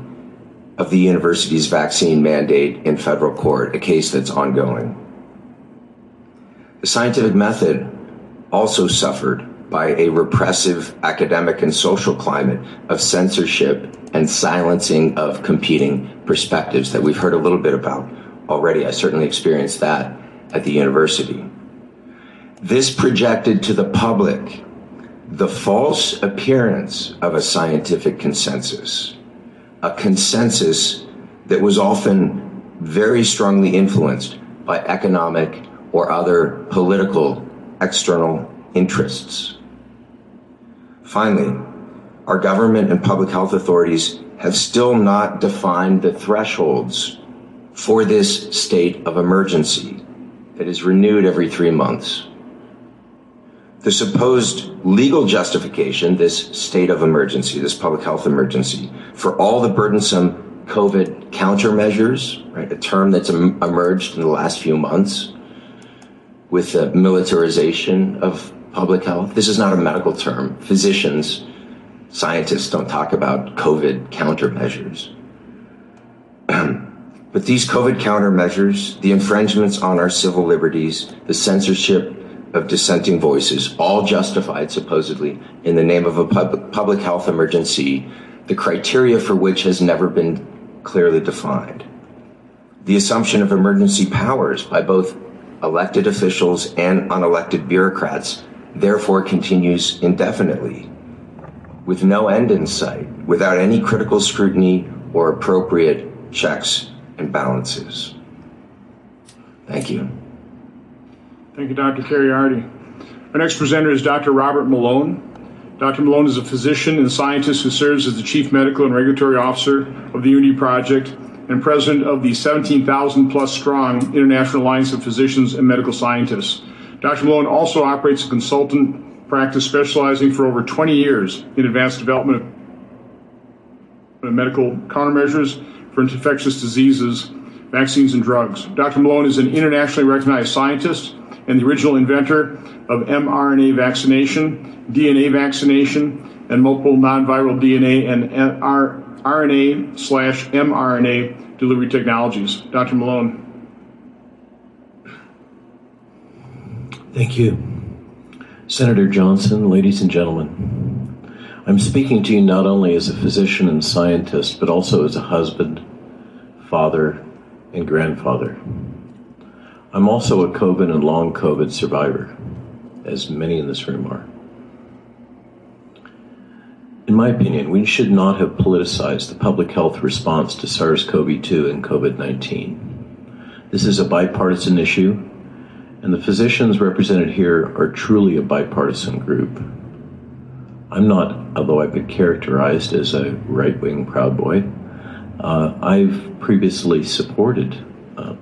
of the university's vaccine mandate in federal court, a case that's ongoing. The scientific method also suffered by a repressive academic and social climate of censorship and silencing of competing perspectives that we've heard a little bit about already. I certainly experienced that at the university. This projected to the public the false appearance of a scientific consensus, a consensus that was often very strongly influenced by economic or other political external interests. Finally, our government and public health authorities have still not defined the thresholds for this state of emergency that is renewed every three months. The supposed legal justification, this state of emergency, this public health emergency, for all the burdensome COVID countermeasures, right, a term that's em- emerged in the last few months with the militarization of public health. This is not a medical term. Physicians, scientists don't talk about COVID countermeasures. but these COVID countermeasures, the infringements on our civil liberties, the censorship of dissenting voices, all justified supposedly in the name of a pub- public health emergency, the criteria for which has never been clearly defined. The assumption of emergency powers by both elected officials and unelected bureaucrats therefore continues indefinitely, with no end in sight, without any critical scrutiny or appropriate checks and balances. Thank you. Thank you, Dr. Kheriaty. Our next presenter is Dr. Robert Malone. Dr. Malone is a physician and scientist who serves as the Chief Medical and Regulatory Officer of the Unity Project and President of the 17,000 plus strong International Alliance of Physicians and Medical Scientists. Dr. Malone also operates a consultant practice specializing for over 20 years in advanced development of medical countermeasures for infectious diseases, vaccines, and drugs. Dr. Malone is an internationally recognized scientist and the original inventor of mRNA vaccination, DNA vaccination, and multiple non-viral DNA and RNA slash mRNA delivery technologies. Dr. Malone. Thank you. Senator Johnson, ladies and gentlemen, I'm speaking to you not only as a physician and scientist, but also as a husband, father, and grandfather. I'm also a COVID and long COVID survivor, as many in this room are. In my opinion, we should not have politicized the public health response to SARS CoV 2 and COVID 19. This is a bipartisan issue and the physicians represented here are truly a bipartisan group. I'm not, although I've been characterized as a right wing Proud Boy, uh, I've previously supported uh,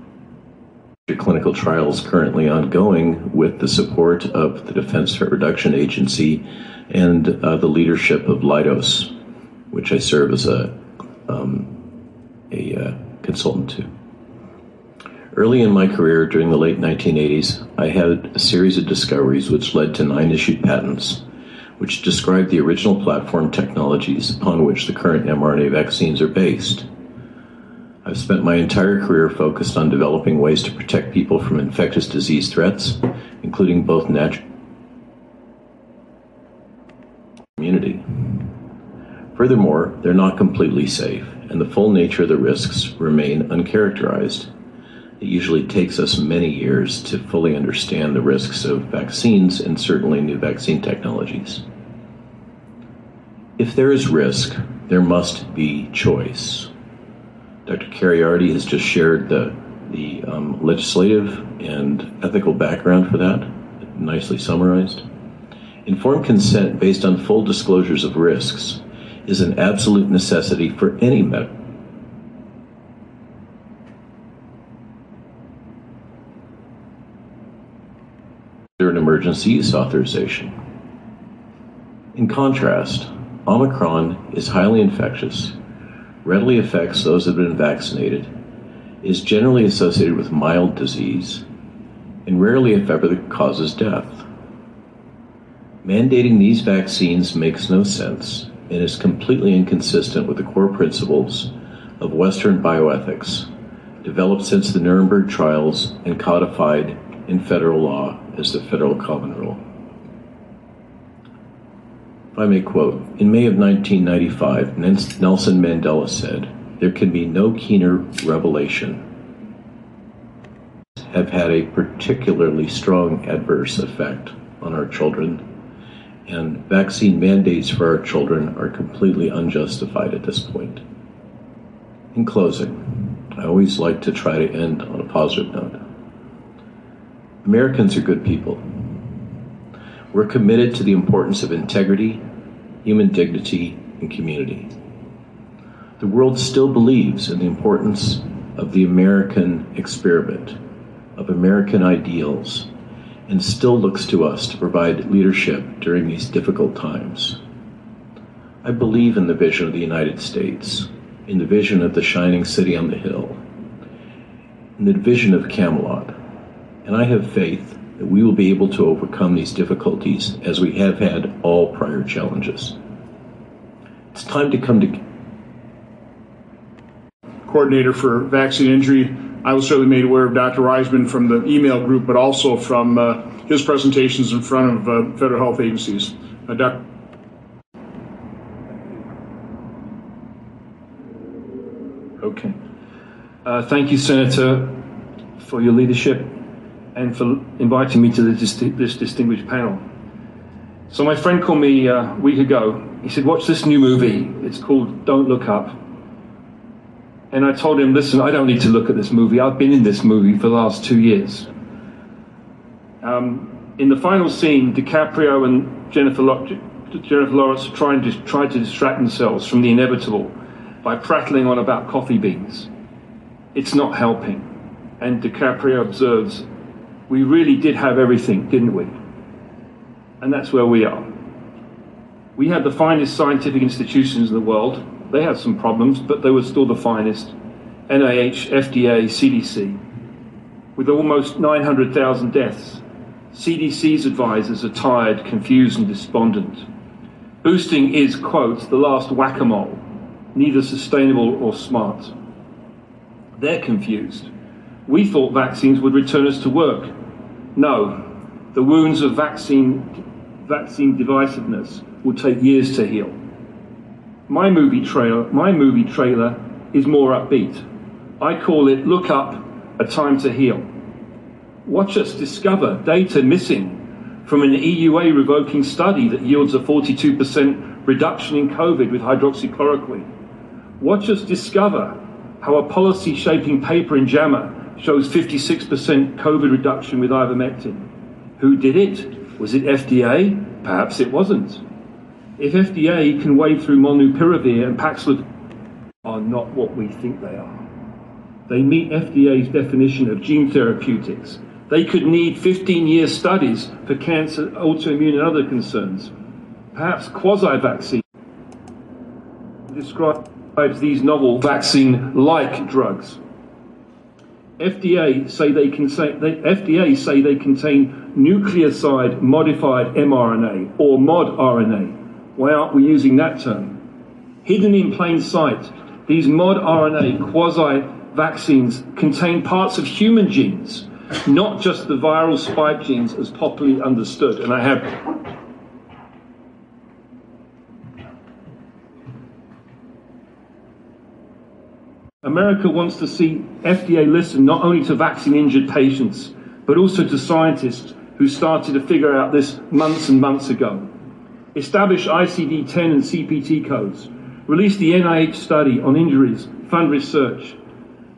clinical trials currently ongoing with the support of the Defense Threat Reduction Agency and uh, the leadership of Leidos. which I serve as a, um, a uh, consultant to. Early in my career, during the late 1980s, I had a series of discoveries which led to nine issued patents, which describe the original platform technologies upon which the current mRNA vaccines are based. I've spent my entire career focused on developing ways to protect people from infectious disease threats, including both natural immunity. Furthermore, they're not completely safe, and the full nature of the risks remain uncharacterized. It usually takes us many years to fully understand the risks of vaccines and certainly new vaccine technologies. If there is risk, there must be choice. Dr. Kheriaty has just shared the, the um, legislative and ethical background for that, nicely summarized. Informed consent based on full disclosures of risks is an absolute necessity for any medical an emergency use authorization. In contrast, Omicron is highly infectious, readily affects those that have been vaccinated, is generally associated with mild disease, and rarely, if ever, causes death. Mandating these vaccines makes no sense and is completely inconsistent with the core principles of Western bioethics developed since the Nuremberg trials and codified in federal law as the Federal Common Rule. If I may quote, in May of 1995, Nelson Mandela said, There can be no keener revelation. Have had a particularly strong adverse effect on our children, and vaccine mandates for our children are completely unjustified at this point. In closing, I always like to try to end on a positive note. Americans are good people. We're committed to the importance of integrity, human dignity, and community. The world still believes in the importance of the American experiment, of American ideals, and still looks to us to provide leadership during these difficult times. I believe in the vision of the United States, in the vision of the shining city on the hill, in the vision of Camelot and I have faith that we will be able to overcome these difficulties as we have had all prior challenges. It's time to come to coordinator for vaccine injury. I was certainly made aware of Dr. Reisman from the email group, but also from uh, his presentations in front of uh, federal health agencies. Uh, Dr. Okay. Uh, thank you, Senator, for your leadership and for inviting me to this, this distinguished panel. So my friend called me uh, a week ago. He said, watch this new movie. It's called Don't Look Up. And I told him, listen, I don't need to look at this movie. I've been in this movie for the last two years. Um, in the final scene, DiCaprio and Jennifer, Jennifer Lawrence trying to, try to distract themselves from the inevitable by prattling on about coffee beans. It's not helping. And DiCaprio observes, we really did have everything, didn't we? And that's where we are. We had the finest scientific institutions in the world. They had some problems, but they were still the finest. NIH, FDA, CDC. With almost 900,000 deaths, CDC's advisors are tired, confused, and despondent. Boosting is, quote, the last whack a mole, neither sustainable or smart. They're confused. We thought vaccines would return us to work. No, the wounds of vaccine, vaccine divisiveness will take years to heal. My movie trailer, my movie trailer is more upbeat. I call it Look Up, A Time to Heal. Watch us discover data missing from an EUA revoking study that yields a 42% reduction in COVID with hydroxychloroquine. Watch us discover how a policy shaping paper in JAMA shows 56% COVID reduction with ivermectin. Who did it? Was it FDA? Perhaps it wasn't. If FDA can wade through molnupiravir and Paxlovid are not what we think they are. They meet FDA's definition of gene therapeutics. They could need 15-year studies for cancer, autoimmune and other concerns. Perhaps quasi-vaccine describes these novel vaccine-like drugs. FDA say they contain they, FDA say they contain nucleoside modified mRNA or mod RNA. Why aren't we using that term? Hidden in plain sight, these mod RNA quasi vaccines contain parts of human genes, not just the viral spike genes as popularly understood. And I have America wants to see FDA listen not only to vaccine injured patients, but also to scientists who started to figure out this months and months ago. Establish ICD 10 and CPT codes. Release the NIH study on injuries, fund research.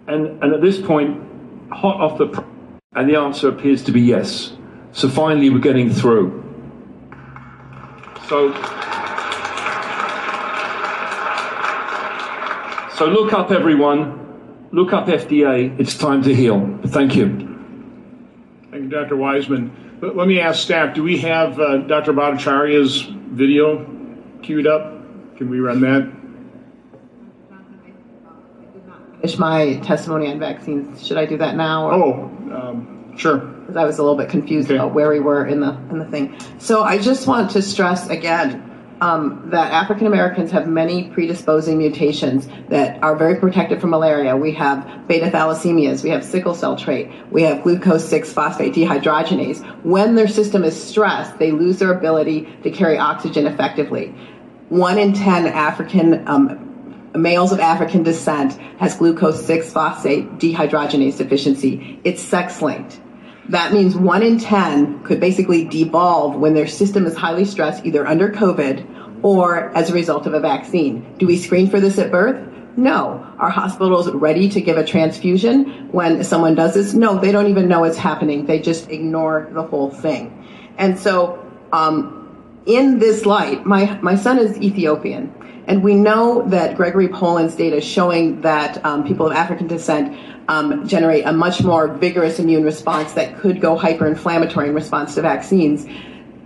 And, and at this point, hot off the pr- and the answer appears to be yes. So finally, we're getting through. So. So look up, everyone. Look up FDA. It's time to heal. Thank you. Thank you, Dr. Wiseman. But let me ask staff, do we have uh, Dr. Bhattacharya's video queued up? Can we run that? Finish my testimony on vaccines. Should I do that now? Or? Oh, um, sure. Because I was a little bit confused about where we were in the in the thing. So I just want to stress again um, that African Americans have many predisposing mutations that are very protected from malaria. We have beta thalassemias, we have sickle cell trait, we have glucose 6 phosphate dehydrogenase. When their system is stressed, they lose their ability to carry oxygen effectively. One in 10 African um, males of African descent has glucose 6 phosphate dehydrogenase deficiency. It's sex linked. That means one in 10 could basically devolve when their system is highly stressed, either under COVID or as a result of a vaccine. Do we screen for this at birth? No. Are hospitals ready to give a transfusion when someone does this? No, they don't even know it's happening. They just ignore the whole thing. And so, um, in this light, my, my son is Ethiopian. And we know that Gregory Poland's data showing that um, people of African descent um, generate a much more vigorous immune response that could go hyperinflammatory in response to vaccines.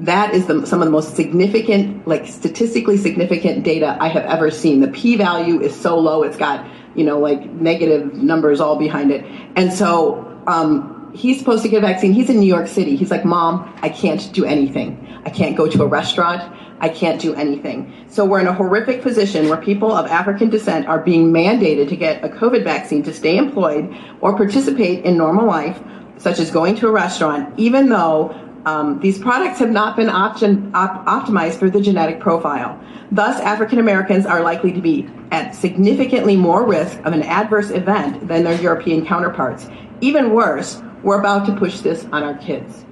That is the, some of the most significant, like statistically significant data I have ever seen. The p value is so low, it's got, you know, like negative numbers all behind it. And so, um, he's supposed to get a vaccine. He's in New York City. He's like, Mom, I can't do anything. I can't go to a restaurant. I can't do anything. So we're in a horrific position where people of African descent are being mandated to get a COVID vaccine to stay employed or participate in normal life, such as going to a restaurant, even though um, these products have not been option, op- optimized for the genetic profile. Thus, African Americans are likely to be at significantly more risk of an adverse event than their European counterparts. Even worse, we're about to push this on our kids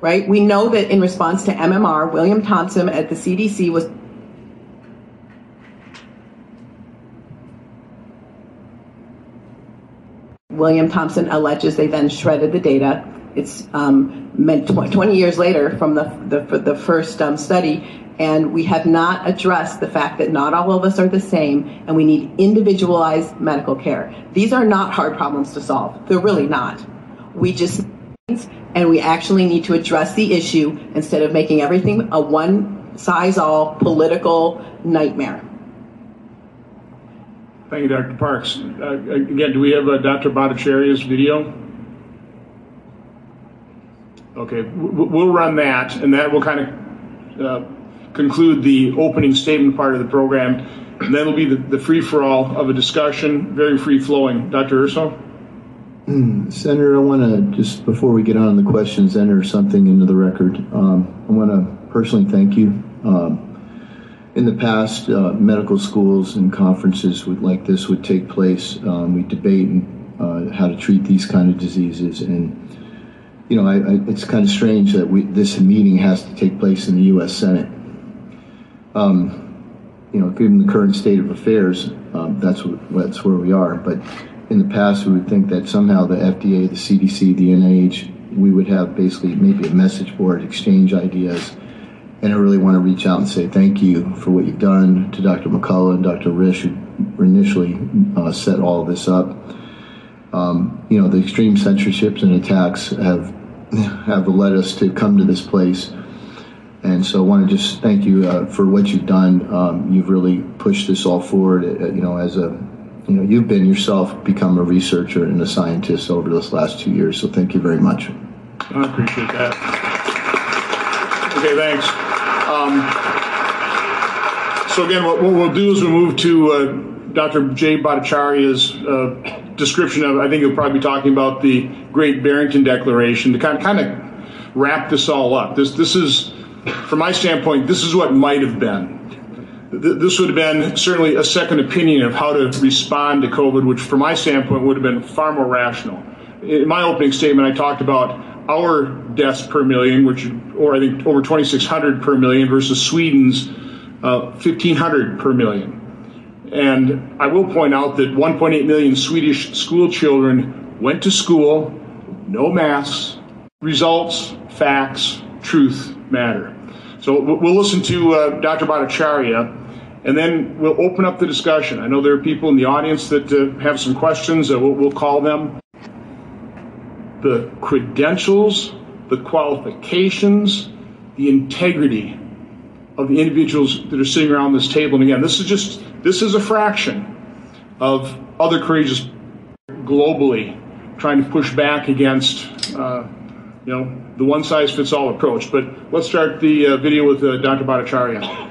right? We know that in response to MMR, William Thompson at the CDC was William Thompson alleges they then shredded the data. It's um, meant 20 years later from the, the, the first um, study, and we have not addressed the fact that not all of us are the same, and we need individualized medical care. These are not hard problems to solve. They're really not. We just and we actually need to address the issue instead of making everything a one size all political nightmare. Thank you, Dr. Parks. Uh, again, do we have uh, Dr. Bhattacharya's video? Okay, we'll run that, and that will kind of uh, conclude the opening statement part of the program. And then it'll be the, the free for all of a discussion, very free flowing. Dr. Urso? Mm, Senator, I want to just before we get on the questions, enter something into the record. Um, I want to personally thank you. Um, in the past, uh, medical schools and conferences would, like this would take place. Um, we debate uh, how to treat these kind of diseases, and you know, I, I, it's kind of strange that we, this meeting has to take place in the U.S. Senate. Um, you know, given the current state of affairs, um, that's what, that's where we are. But in the past, we would think that somehow the FDA, the CDC, the NIH, we would have basically maybe a message board, exchange ideas. And I really want to reach out and say thank you for what you've done to Dr. McCullough and Dr. Risch, who initially uh, set all this up. Um, you know, the extreme censorships and attacks have have led us to come to this place. And so I want to just thank you uh, for what you've done. Um, you've really pushed this all forward. Uh, you know, as a you know, you've been yourself become a researcher and a scientist over this last two years. So thank you very much. I appreciate that. Okay, thanks. Um, so again, what, what we'll do is we'll move to uh, Dr. Jay Bhattacharya's uh, description of, I think he'll probably be talking about the Great Barrington Declaration to kind of, kind of wrap this all up. This, this is, from my standpoint, this is what might have been. Th- This would have been certainly a second opinion of how to respond to COVID, which from my standpoint would have been far more rational. In my opening statement, I talked about our deaths per million, which, or I think over 2,600 per million versus Sweden's uh, 1,500 per million. And I will point out that 1.8 million Swedish school children went to school, no masks, results, facts, truth matter. So we'll listen to uh, Dr. Bhattacharya, and then we'll open up the discussion. I know there are people in the audience that uh, have some questions. Uh, we'll, we'll call them. The credentials, the qualifications, the integrity of the individuals that are sitting around this table. And again, this is just this is a fraction of other courageous globally trying to push back against uh, you know the one size fits all approach. But let's start the uh, video with uh, Dr. Bhattacharya.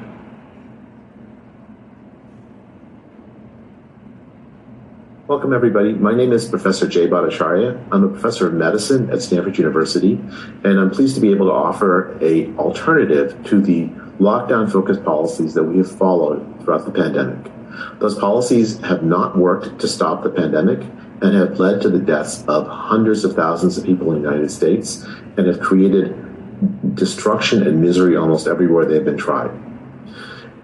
Welcome, everybody. My name is Professor Jay Bhattacharya. I'm a professor of medicine at Stanford University, and I'm pleased to be able to offer a alternative to the lockdown-focused policies that we have followed throughout the pandemic. Those policies have not worked to stop the pandemic and have led to the deaths of hundreds of thousands of people in the United States and have created destruction and misery almost everywhere they've been tried.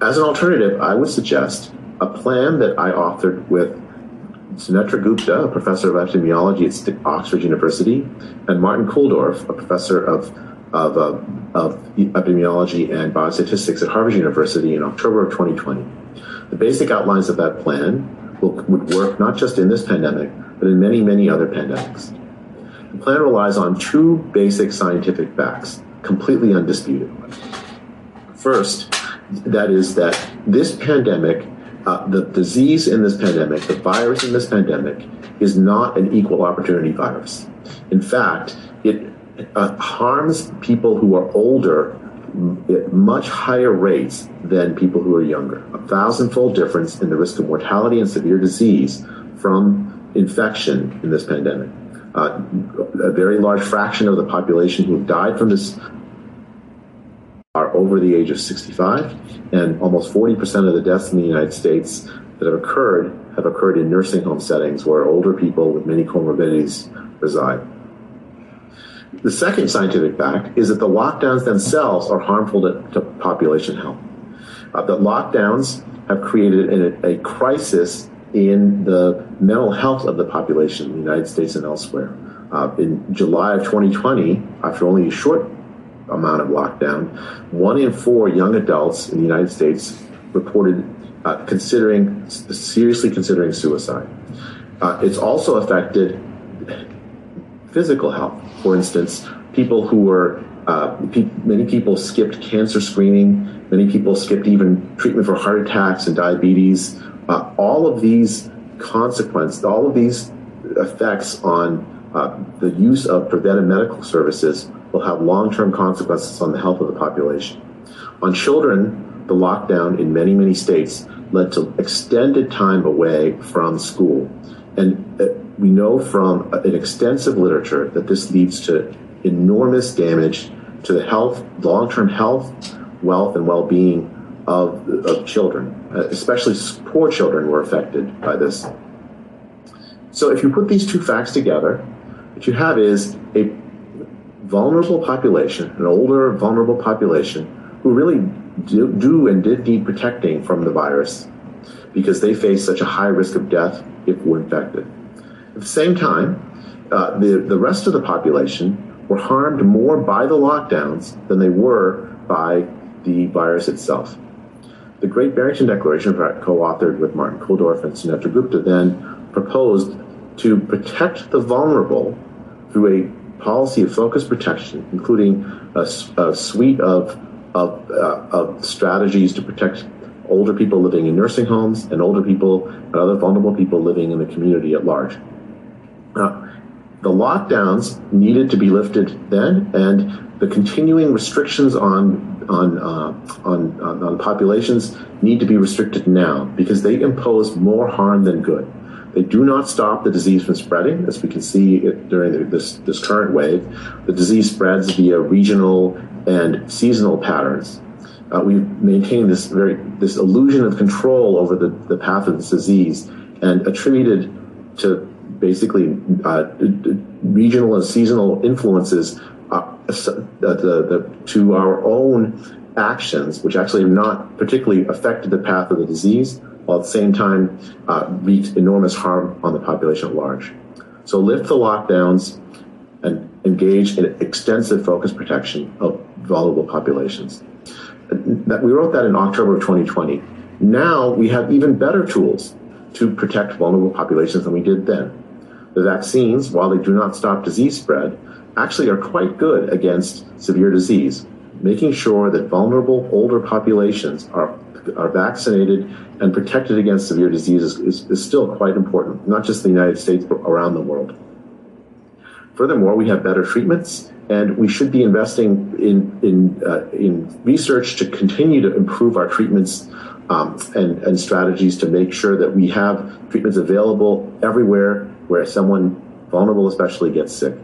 As an alternative, I would suggest a plan that I authored with Sunetra Gupta, a professor of epidemiology at Oxford University, and Martin Kulldorff, a professor of, of, uh, of epidemiology and biostatistics at Harvard University in October of 2020. The basic outlines of that plan will, would work not just in this pandemic, but in many, many other pandemics. The plan relies on two basic scientific facts, completely undisputed. First, that is that this pandemic uh, the disease in this pandemic, the virus in this pandemic, is not an equal opportunity virus. In fact, it uh, harms people who are older at much higher rates than people who are younger. A thousandfold difference in the risk of mortality and severe disease from infection in this pandemic. Uh, a very large fraction of the population who have died from this are over the age of 65, and almost 40% of the deaths in the United States that have occurred have occurred in nursing home settings where older people with many comorbidities reside. The second scientific fact is that the lockdowns themselves are harmful to, to population health. Uh, the lockdowns have created a, a crisis in the mental health of the population in the United States and elsewhere. Uh, in July of 2020, after only a short amount of lockdown, one in four young adults in the United States reported uh, considering seriously considering suicide. Uh, it's also affected physical health. For instance, people who were uh, pe- many people skipped cancer screening. Many people skipped even treatment for heart attacks and diabetes. Uh, all of these consequences, all of these effects on uh, the use of preventive medical services will have long-term consequences on the health of the population. On children, the lockdown in many, many states led to extended time away from school. And uh, we know from an extensive literature that this leads to enormous damage to the health, long-term health, wealth, and well-being of, of children, uh, especially poor children were affected by this. So if you put these two facts together, what you have is a vulnerable population, an older, vulnerable population, who really do, do and did need protecting from the virus because they face such a high risk of death if we're infected. At the same time, uh, the, the rest of the population were harmed more by the lockdowns than they were by the virus itself. The Great Barrington Declaration, co authored with Martin Kulldorff and Sunetra Gupta, then proposed to protect the vulnerable through a policy of focused protection, including a suite of of, uh, of strategies to protect older people living in nursing homes and older people and other vulnerable people living in the community at large. Uh, the lockdowns needed to be lifted then, and the continuing restrictions on on, uh, on, on on populations need to be restricted now because they impose more harm than good. They do not stop the disease from spreading, as we can see during the, this this current wave. The disease spreads via regional and seasonal patterns. Uh, we've maintained this very this illusion of control over the, the path of this disease and attributed to basically uh, regional and seasonal influences uh, the, the, to our own actions, which actually have not particularly affected the path of the disease, while at the same time uh, wreaked enormous harm on the population at large. So lift the lockdowns and engage in extensive focus protection of vulnerable populations. That we wrote that in October of 2020. Now we have even better tools to protect vulnerable populations than we did then. The vaccines, while they do not stop disease spread, actually are quite good against severe disease, making sure that vulnerable older populations are, are vaccinated and protected against severe diseases is, is still quite important, not just in the United States, but around the world. Furthermore, we have better treatments, and we should be investing in in uh, in research to continue to improve our treatments um, and and strategies to make sure that we have treatments available everywhere where someone vulnerable, especially, gets sick.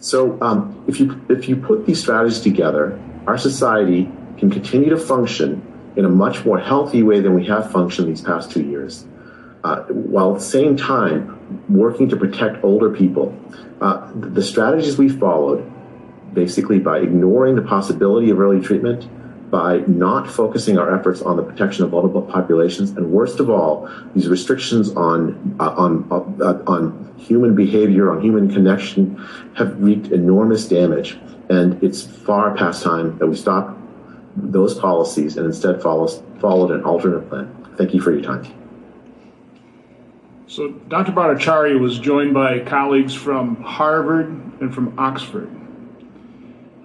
So, um, if you if you put these strategies together, our society can continue to function in a much more healthy way than we have functioned these past two years, uh, while at the same time working to protect older people. Uh, the strategies we followed, basically by ignoring the possibility of early treatment, by not focusing our efforts on the protection of vulnerable populations, and worst of all, these restrictions on uh, on uh, on human behavior, on human connection, have wreaked enormous damage. And it's far past time that we stop those policies and instead follows, followed an alternate plan. Thank you for your time. So, Dr. Bhattacharya was joined by colleagues from Harvard and from Oxford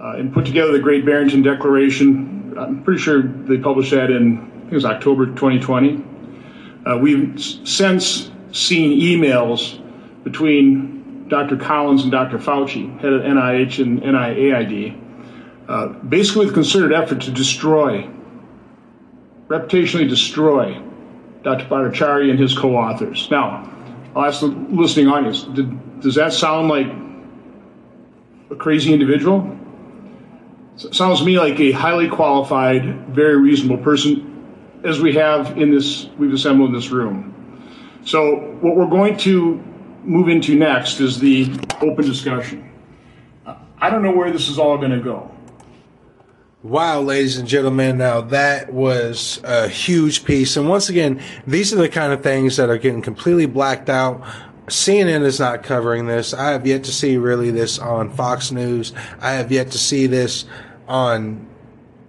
uh, and put together the Great Barrington Declaration. I'm pretty sure they published that in, I think it was October 2020. Uh, we've since seen emails between Dr. Collins and Dr. Fauci, head of NIH and NIAID, uh, basically with concerted effort to destroy, reputationally destroy Dr. Bhattacharya and his co-authors. Now, I'll ask the listening audience, did, does that sound like a crazy individual? Sounds to me like a highly qualified, very reasonable person, as we have in this, we've assembled in this room. So what we're going to move into next is the open discussion. I don't know where this is all going to go. Wow, ladies and gentlemen, now that was a huge piece. And once again, these are the kind of things that are getting completely blacked out. CNN is not covering this. I have yet to see really this on Fox News. I have yet to see this on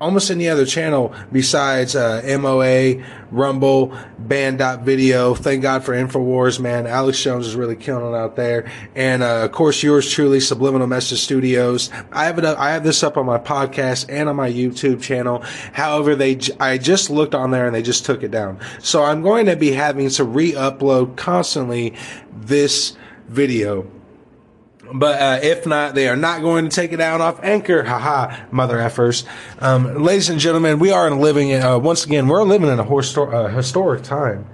almost any other channel besides uh, MOA, Rumble, Banned.video. Thank God for InfoWars, man. Alex Jones is really killing it out there. And uh, of course, yours truly, Subliminal Message Studios. I have it up, I have this up on my podcast and on my YouTube channel. However, they I just looked on there and they just took it down. So I'm going to be having to re-upload constantly this video but uh, if not, they are not going to take it down off Anchor. Haha, mother effers. Um, ladies and gentlemen, we are living uh, once again. We're living in a histor- uh, historic time.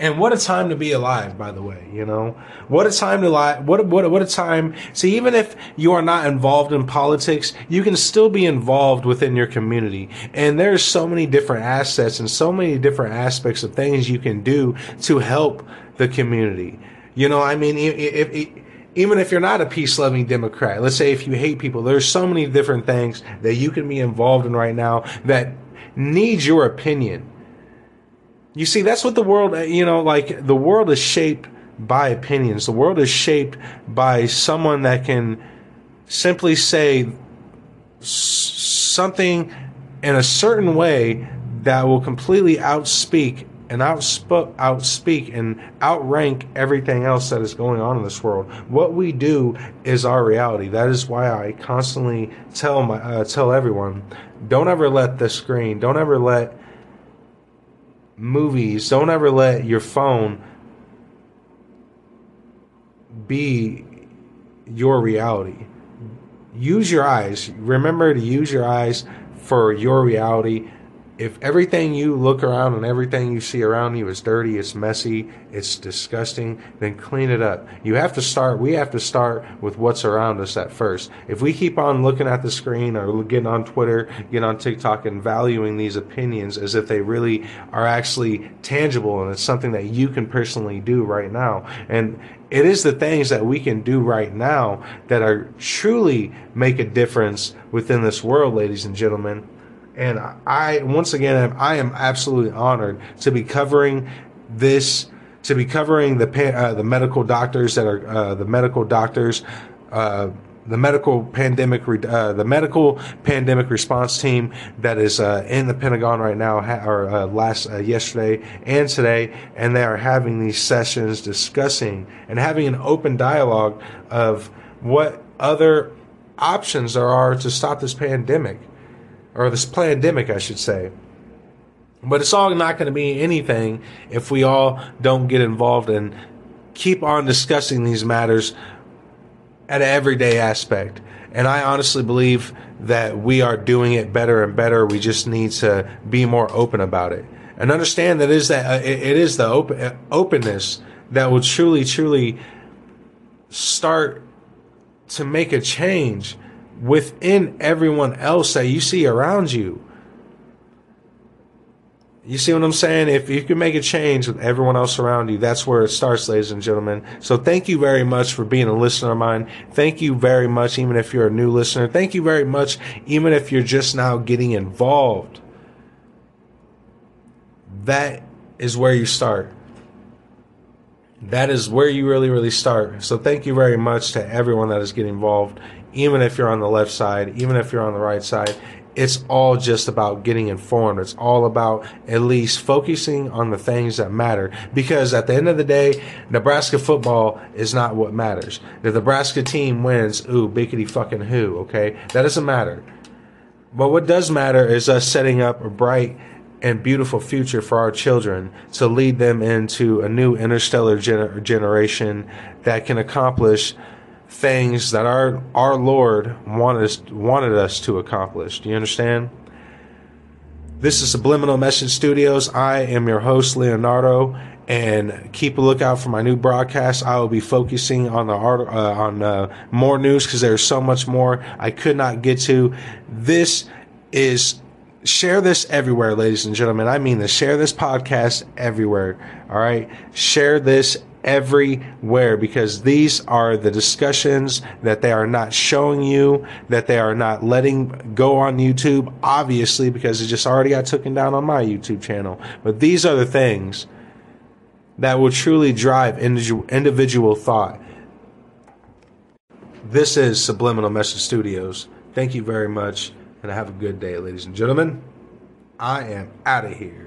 And what a time to be alive, by the way, you know? What a time to lie. What, what, what a time. See, even if you are not involved in politics, you can still be involved within your community. And there's so many different assets and so many different aspects of things you can do to help the community. You know, I mean, if, if, even if you're not a peace loving Democrat, let's say if you hate people, there's so many different things that you can be involved in right now that needs your opinion. You see, that's what the world, uh, you know, like the world is shaped by opinions. The world is shaped by someone that can simply say something in a certain way that will completely outspeak and outsp- outspeak and outrank everything else that is going on in this world. What we do is our reality. That is why I constantly tell my uh, tell everyone, don't ever let the screen, don't ever let movies, don't ever let your phone be your reality. Use your eyes. Remember to use your eyes for your reality. If everything you look around and everything you see around you is dirty, it's messy, it's disgusting, then clean it up. You have to start, we have to start with what's around us at first. If we keep on looking at the screen or getting on Twitter, getting on TikTok and valuing these opinions as if they really are actually tangible and it's something that you can personally do right now. And it is the things that we can do right now that are truly make a difference within this world, ladies and gentlemen. And I, once again, I am absolutely honored to be covering this, to be covering the uh, the medical doctors that are uh, the medical doctors, uh, the medical pandemic, uh, the medical pandemic response team that is uh, in the Pentagon right now, or uh, last yesterday and today, and they are having these sessions discussing and having an open dialogue of what other options there are to stop this pandemic or this pandemic, I should say. But it's all not going to be anything if we all don't get involved and keep on discussing these matters at an everyday aspect. And I honestly believe that we are doing it better and better. We just need to be more open about it and understand that it is that uh, it is the uh, openness that will truly, truly start to make a change within everyone else that you see around you. You see what I'm saying? If you can make a change with everyone else around you, that's where it starts, ladies and gentlemen. So thank you very much for being a listener of mine. Thank you very much, even if you're a new listener. Thank you very much, even if you're just now getting involved. That is where you start. That is where you really, really start. So thank you very much to everyone that is getting involved even if you're on the left side, even if you're on the right side, it's all just about getting informed. It's all about at least focusing on the things that matter. Because at the end of the day, Nebraska football is not what matters. The Nebraska team wins, ooh, bickety fucking who, okay? That doesn't matter. But what does matter is us setting up a bright and beautiful future for our children to lead them into a new interstellar gener- generation that can accomplish things that our our Lord wanted us, wanted us to accomplish. Do you understand? This is Subliminal Message Studios. I am your host, Leonardo, and keep a lookout for my new broadcast. I will be focusing on the art, uh, on uh, more news because there's so much more I could not get to. This is share this everywhere, ladies and gentlemen. I mean, the share this podcast everywhere. All right, share this everywhere because these are the discussions that they are not showing you, that they are not letting go on YouTube, obviously, because it just already got taken down on my YouTube channel. But these are the things that will truly drive individual thought. This is Subliminal Message Studios. Thank you very much, and have a good day, ladies and gentlemen. I am out of here.